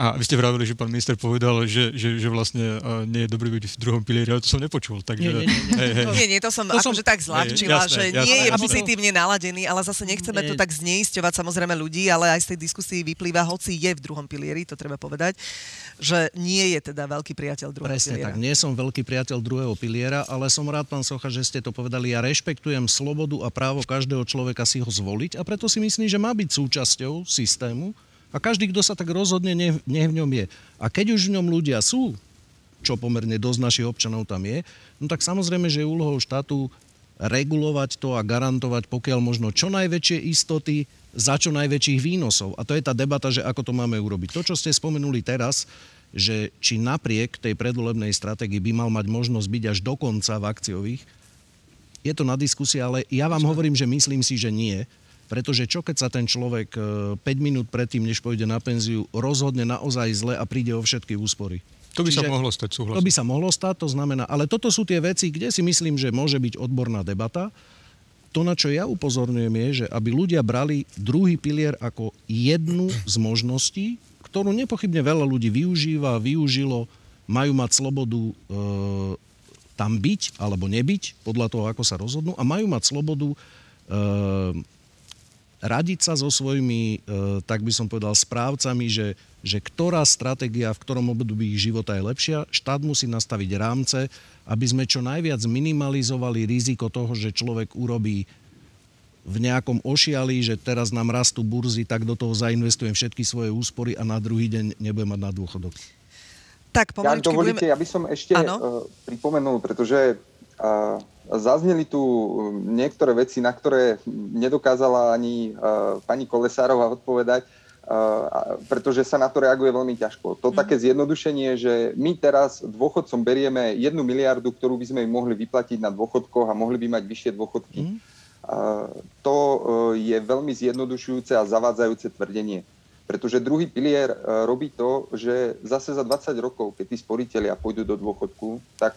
[SPEAKER 3] A vy ste vravili, že pán minister povedal, že, že, že vlastne uh, nie je dobré byť v druhom pilieri, ale to som nepočul. Takže,
[SPEAKER 1] nie, nie, nie. Hej, hej. nie, nie, to som to akože som, tak zľahčila, že jasné. nie je pozitívne naladený, ale zase nechceme nie. to tak zneisťovať samozrejme ľudí, ale aj z tej diskusii vyplýva, hoci je v druhom pilieri, to treba povedať, že nie je teda veľký priateľ druhého
[SPEAKER 2] Presne
[SPEAKER 1] piliera.
[SPEAKER 2] tak, nie som veľký priateľ druhého piliera, ale som rád, pán Socha, že ste to povedali. Ja rešpektujem slobodu a právo každého človeka si ho zvoliť a preto si myslím, že má byť súčasťou systému, a každý, kto sa tak rozhodne, nech, nech v ňom je. A keď už v ňom ľudia sú, čo pomerne dosť našich občanov tam je, no tak samozrejme, že je úlohou štátu regulovať to a garantovať pokiaľ možno čo najväčšie istoty za čo najväčších výnosov. A to je tá debata, že ako to máme urobiť. To, čo ste spomenuli teraz, že či napriek tej predvolebnej stratégii by mal mať možnosť byť až do konca v akciových, je to na diskusie, ale ja vám hovorím, že myslím si, že nie, pretože čo keď sa ten človek 5 e, minút predtým, než pôjde na penziu, rozhodne naozaj zle a príde o všetky úspory?
[SPEAKER 3] To by Čiže, sa mohlo stať, súhlasím.
[SPEAKER 2] To by sa mohlo stať, to znamená, ale toto sú tie veci, kde si myslím, že môže byť odborná debata. To, na čo ja upozorňujem, je, že aby ľudia brali druhý pilier ako jednu z možností, ktorú nepochybne veľa ľudí využíva, využilo, majú mať slobodu e, tam byť alebo nebyť, podľa toho, ako sa rozhodnú, a majú mať slobodu e, radiť sa so svojimi, e, tak by som povedal, správcami, že, že ktorá stratégia v ktorom období ich života je lepšia. Štát musí nastaviť rámce, aby sme čo najviac minimalizovali riziko toho, že človek urobí v nejakom ošiali, že teraz nám rastú burzy, tak do toho zainvestujem všetky svoje úspory a na druhý deň nebudem mať na dôchodok.
[SPEAKER 6] Tak, ja dovolíte, budeme... ja by som ešte uh, pripomenul, pretože uh, Zazneli tu um, niektoré veci, na ktoré nedokázala ani uh, pani Kolesárova odpovedať, uh, pretože sa na to reaguje veľmi ťažko. To mm. také zjednodušenie, že my teraz dôchodcom berieme jednu miliardu, ktorú by sme im mohli vyplatiť na dôchodkoch a mohli by mať vyššie dôchodky. Mm. To uh, je veľmi zjednodušujúce a zavádzajúce tvrdenie. Pretože druhý pilier robí to, že zase za 20 rokov, keď tí sporiteľia pôjdu do dôchodku, tak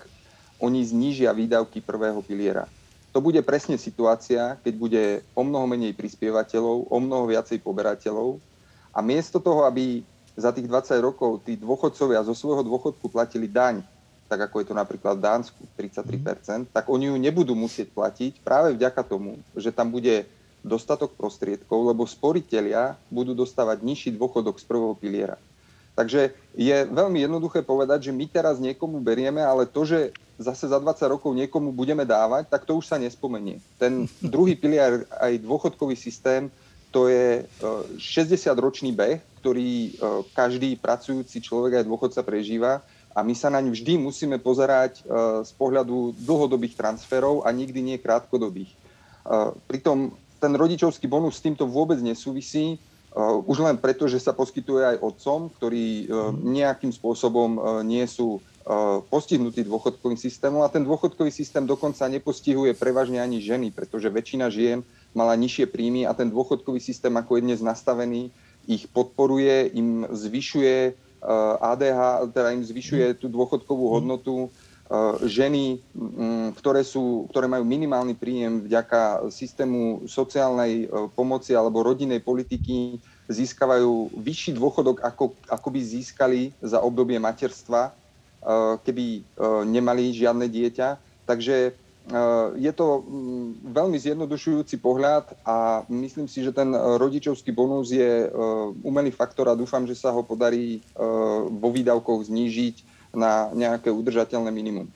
[SPEAKER 6] oni znížia výdavky prvého piliera. To bude presne situácia, keď bude o mnoho menej prispievateľov, o mnoho viacej poberateľov a miesto toho, aby za tých 20 rokov tí dôchodcovia zo svojho dôchodku platili daň, tak ako je to napríklad v Dánsku 33%, tak oni ju nebudú musieť platiť práve vďaka tomu, že tam bude dostatok prostriedkov, lebo sporiteľia budú dostávať nižší dôchodok z prvého piliera. Takže je veľmi jednoduché povedať, že my teraz niekomu berieme, ale to, že zase za 20 rokov niekomu budeme dávať, tak to už sa nespomenie. Ten (laughs) druhý pilier, aj dôchodkový systém, to je 60-ročný e, beh, ktorý e, každý pracujúci človek aj dôchodca prežíva a my sa naň vždy musíme pozerať e, z pohľadu dlhodobých transferov a nikdy nie krátkodobých. Pritom ten rodičovský bonus s týmto vôbec nesúvisí, už len preto, že sa poskytuje aj otcom, ktorí uh, nejakým spôsobom uh, nie sú postihnutí dôchodkovým systémom a ten dôchodkový systém dokonca nepostihuje prevažne ani ženy, pretože väčšina žien mala nižšie príjmy a ten dôchodkový systém, ako je dnes nastavený, ich podporuje, im zvyšuje ADH, teda im zvyšuje tú dôchodkovú hodnotu Eh, ženy, mm, ktoré, sú, ktoré majú minimálny príjem vďaka systému sociálnej eh, pomoci alebo rodinnej politiky, získavajú vyšší dôchodok, ako, ako by získali za obdobie materstva, eh, keby nemali žiadne dieťa. Takže je to veľmi zjednodušujúci pohľad a myslím si, že ten rodičovský bonus je umelý faktor a dúfam, že sa ho podarí vo výdavkoch znížiť na nejaké udržateľné minimum.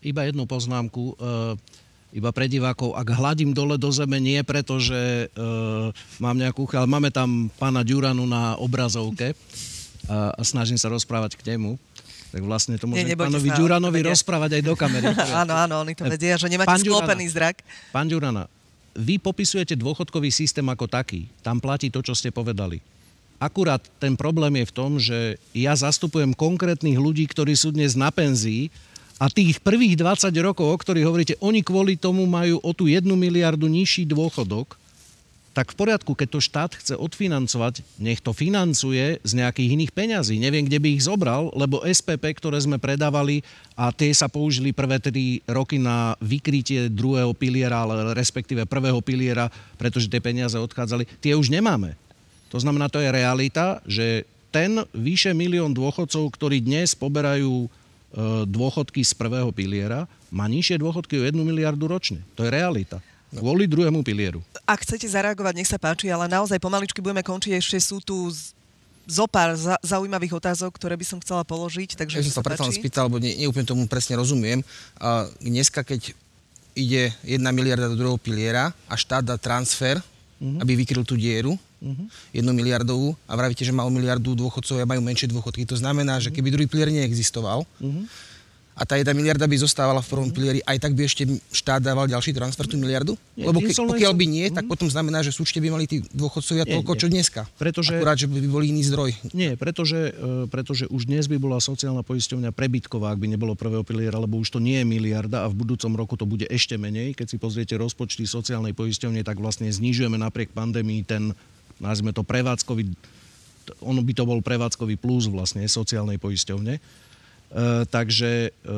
[SPEAKER 2] Iba jednu poznámku. E, iba pre divákov, ak hladím dole do zeme, nie preto, že uh, mám nejakú ale máme tam pána Ďuranu na obrazovke a, a snažím sa rozprávať k nemu. Tak vlastne to môžem pánovi sa, Ďuranovi rozprávať aj do kamery. (laughs)
[SPEAKER 1] áno, áno, oni to vedia, že nemáte pán sklopený zrak.
[SPEAKER 2] Pán Ďurana, vy popisujete dôchodkový systém ako taký. Tam platí to, čo ste povedali. Akurát ten problém je v tom, že ja zastupujem konkrétnych ľudí, ktorí sú dnes na penzii a tých prvých 20 rokov, o ktorých hovoríte, oni kvôli tomu majú o tú 1 miliardu nižší dôchodok, tak v poriadku, keď to štát chce odfinancovať, nech to financuje z nejakých iných peňazí. Neviem, kde by ich zobral, lebo SPP, ktoré sme predávali a tie sa použili prvé 3 roky na vykrytie druhého piliera, ale respektíve prvého piliera, pretože tie peniaze odchádzali, tie už nemáme. To znamená, to je realita, že ten vyše milión dôchodcov, ktorí dnes poberajú e, dôchodky z prvého piliera, má nižšie dôchodky o 1 miliardu ročne. To je realita. Kvôli druhému pilieru.
[SPEAKER 1] Ak chcete zareagovať, nech sa páči, ale naozaj pomaličky budeme končiť. Ešte sú tu zo pár za, zaujímavých otázok, ktoré by som chcela položiť. Takže
[SPEAKER 4] ja som sa preto spýtal, lebo neúplne tomu presne rozumiem. Dneska, keď ide jedna miliarda do druhého piliera a štát dá transfer, uh-huh. aby vykryl tú dieru, uh-huh. jednu miliardovú a vravíte, že malo miliardu dôchodcov a majú menšie dôchodky. To znamená, že keby druhý pilier neexistoval, uh-huh a tá jedna miliarda by zostávala v prvom pilieri, aj tak by ešte štát dával ďalší transfer, tú miliardu? Nie, Lebo ke, pokiaľ by nie, tak mhm. potom znamená, že súčte by mali tí dôchodcovia nie, toľko, nie. čo dneska. Pretože, Akurát, že by boli iný zdroj.
[SPEAKER 2] Nie, pretože, e, pretože už dnes by bola sociálna poisťovňa prebytková, ak by nebolo prvého piliera, lebo už to nie je miliarda a v budúcom roku to bude ešte menej. Keď si pozriete rozpočty sociálnej poisťovne, tak vlastne znižujeme napriek pandémii ten, nazvime to prevádzkový, ono by to bol prevádzkový plus vlastne sociálnej poisťovne E, takže e,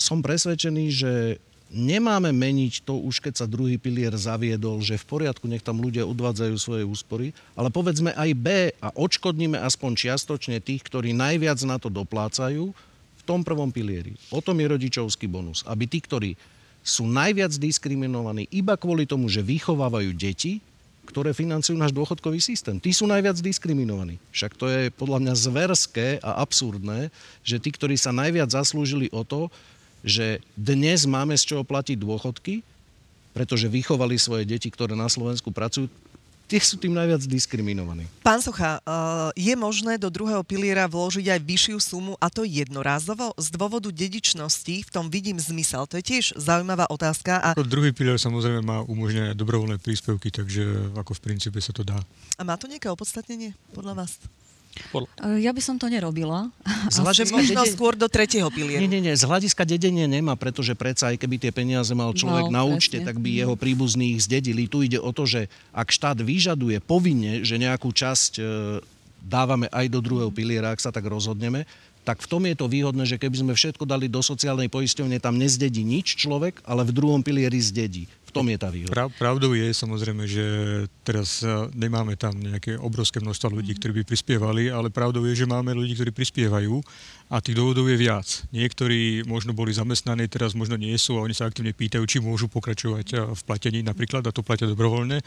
[SPEAKER 2] som presvedčený, že nemáme meniť to už, keď sa druhý pilier zaviedol, že v poriadku, nech tam ľudia odvádzajú svoje úspory, ale povedzme aj B a odškodníme aspoň čiastočne tých, ktorí najviac na to doplácajú v tom prvom pilieri. O tom je rodičovský bonus. Aby tí, ktorí sú najviac diskriminovaní iba kvôli tomu, že vychovávajú deti, ktoré financujú náš dôchodkový systém. Tí sú najviac diskriminovaní. Však to je podľa mňa zverské a absurdné, že tí, ktorí sa najviac zaslúžili o to, že dnes máme z čoho platiť dôchodky, pretože vychovali svoje deti, ktoré na Slovensku pracujú, tie sú tým najviac diskriminovaní.
[SPEAKER 1] Pán Socha, uh, je možné do druhého piliera vložiť aj vyššiu sumu a to jednorázovo? Z dôvodu dedičnosti v tom vidím zmysel. To je tiež zaujímavá otázka.
[SPEAKER 3] A... Ako druhý pilier samozrejme má umožňovať dobrovoľné príspevky, takže ako v princípe sa to dá.
[SPEAKER 1] A má to nejaké opodstatnenie podľa vás?
[SPEAKER 7] E, ja by som to nerobila.
[SPEAKER 1] Z hľadiska možno dede... skôr do tretieho pilieru.
[SPEAKER 2] Nie, nie, nie. Z hľadiska dedenia nemá, pretože predsa aj keby tie peniaze mal človek no, na účte, tak by jeho príbuzní ich zdedili. Tu ide o to, že ak štát vyžaduje povinne, že nejakú časť e, dávame aj do druhého piliera, ak sa tak rozhodneme, tak v tom je to výhodné, že keby sme všetko dali do sociálnej poisťovne, tam nezdedí nič človek, ale v druhom pilieri zdedí. Tom je tá výhoda.
[SPEAKER 3] Prav, pravdou je samozrejme, že teraz e, nemáme tam nejaké obrovské množstvo ľudí, ktorí by prispievali, ale pravdou je, že máme ľudí, ktorí prispievajú a tých dôvodov je viac. Niektorí možno boli zamestnaní, teraz možno nie sú a oni sa aktívne pýtajú, či môžu pokračovať e, v platení napríklad a to platia dobrovoľne.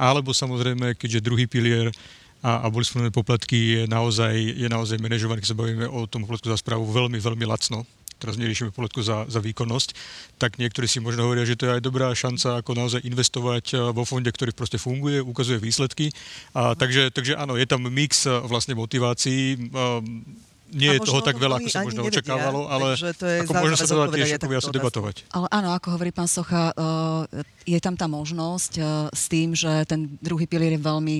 [SPEAKER 3] Alebo samozrejme, keďže druhý pilier a, a boli spomenuté poplatky je naozaj, je naozaj manažovaný, keď sa bavíme o tom poplatku za správu, veľmi, veľmi lacno teraz neriešime poplatku za, za výkonnosť, tak niektorí si možno hovoria, že to je aj dobrá šanca ako naozaj investovať eh, vo fonde, ktorý proste funguje, ukazuje výsledky. A, takže, takže áno, je tam mix eh, vlastne motivácií. Um, nie je toho tak veľa, ako sa možno nevedia, očakávalo, ale to je ako možno sa to dá tiež ako viac debatovať.
[SPEAKER 7] Ale áno, ako hovorí pán Socha, je tam tá možnosť s tým, že ten druhý pilier je veľmi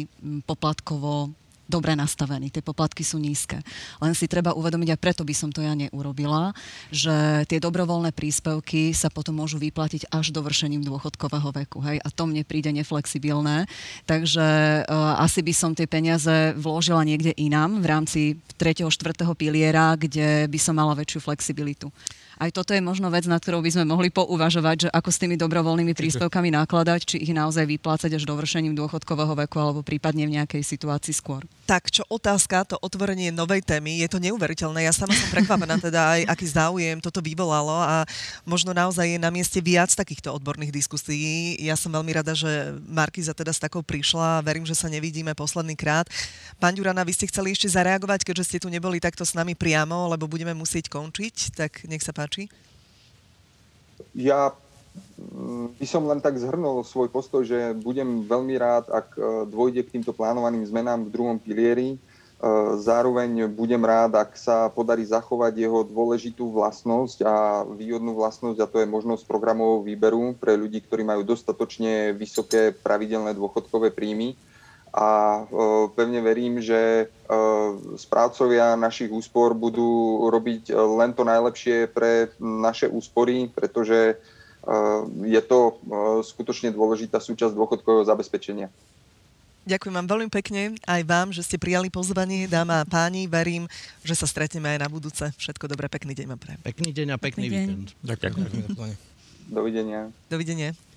[SPEAKER 7] poplatkovo dobre nastavený, tie poplatky sú nízke. Len si treba uvedomiť, a preto by som to ja neurobila, že tie dobrovoľné príspevky sa potom môžu vyplatiť až dovršením dôchodkového veku. Hej? A to mne príde neflexibilné. Takže uh, asi by som tie peniaze vložila niekde inám v rámci 3. 4. piliera, kde by som mala väčšiu flexibilitu aj toto je možno vec, nad ktorou by sme mohli pouvažovať, že ako s tými dobrovoľnými príspevkami nakladať, či ich naozaj vyplácať až dovršením dôchodkového veku alebo prípadne v nejakej situácii skôr.
[SPEAKER 1] Tak, čo otázka, to otvorenie novej témy, je to neuveriteľné. Ja sama som prekvapená (laughs) teda aj, aký záujem toto vyvolalo a možno naozaj je na mieste viac takýchto odborných diskusí. Ja som veľmi rada, že Markiza teda s takou prišla a verím, že sa nevidíme posledný krát. Pán Ďurana, vy ste chceli ešte zareagovať, keďže ste tu neboli takto s nami priamo, lebo budeme musieť končiť, tak nech sa páči páči?
[SPEAKER 6] Ja mm, by som len tak zhrnul svoj postoj, že budem veľmi rád, ak e, dôjde k týmto plánovaným zmenám v druhom pilieri. E, zároveň budem rád, ak sa podarí zachovať jeho dôležitú vlastnosť a výhodnú vlastnosť, a to je možnosť programového výberu pre ľudí, ktorí majú dostatočne vysoké pravidelné dôchodkové príjmy a pevne verím, že správcovia našich úspor budú robiť len to najlepšie pre naše úspory, pretože je to skutočne dôležitá súčasť dôchodkového zabezpečenia.
[SPEAKER 1] Ďakujem vám veľmi pekne aj vám, že ste prijali pozvanie, dáma a páni. Verím, že sa stretneme aj na budúce. Všetko dobré, pekný deň vám prajem.
[SPEAKER 2] Pekný deň a pekný, pekný víkend.
[SPEAKER 3] Ďakujem.
[SPEAKER 6] Dovidenia.
[SPEAKER 1] Dovidenia.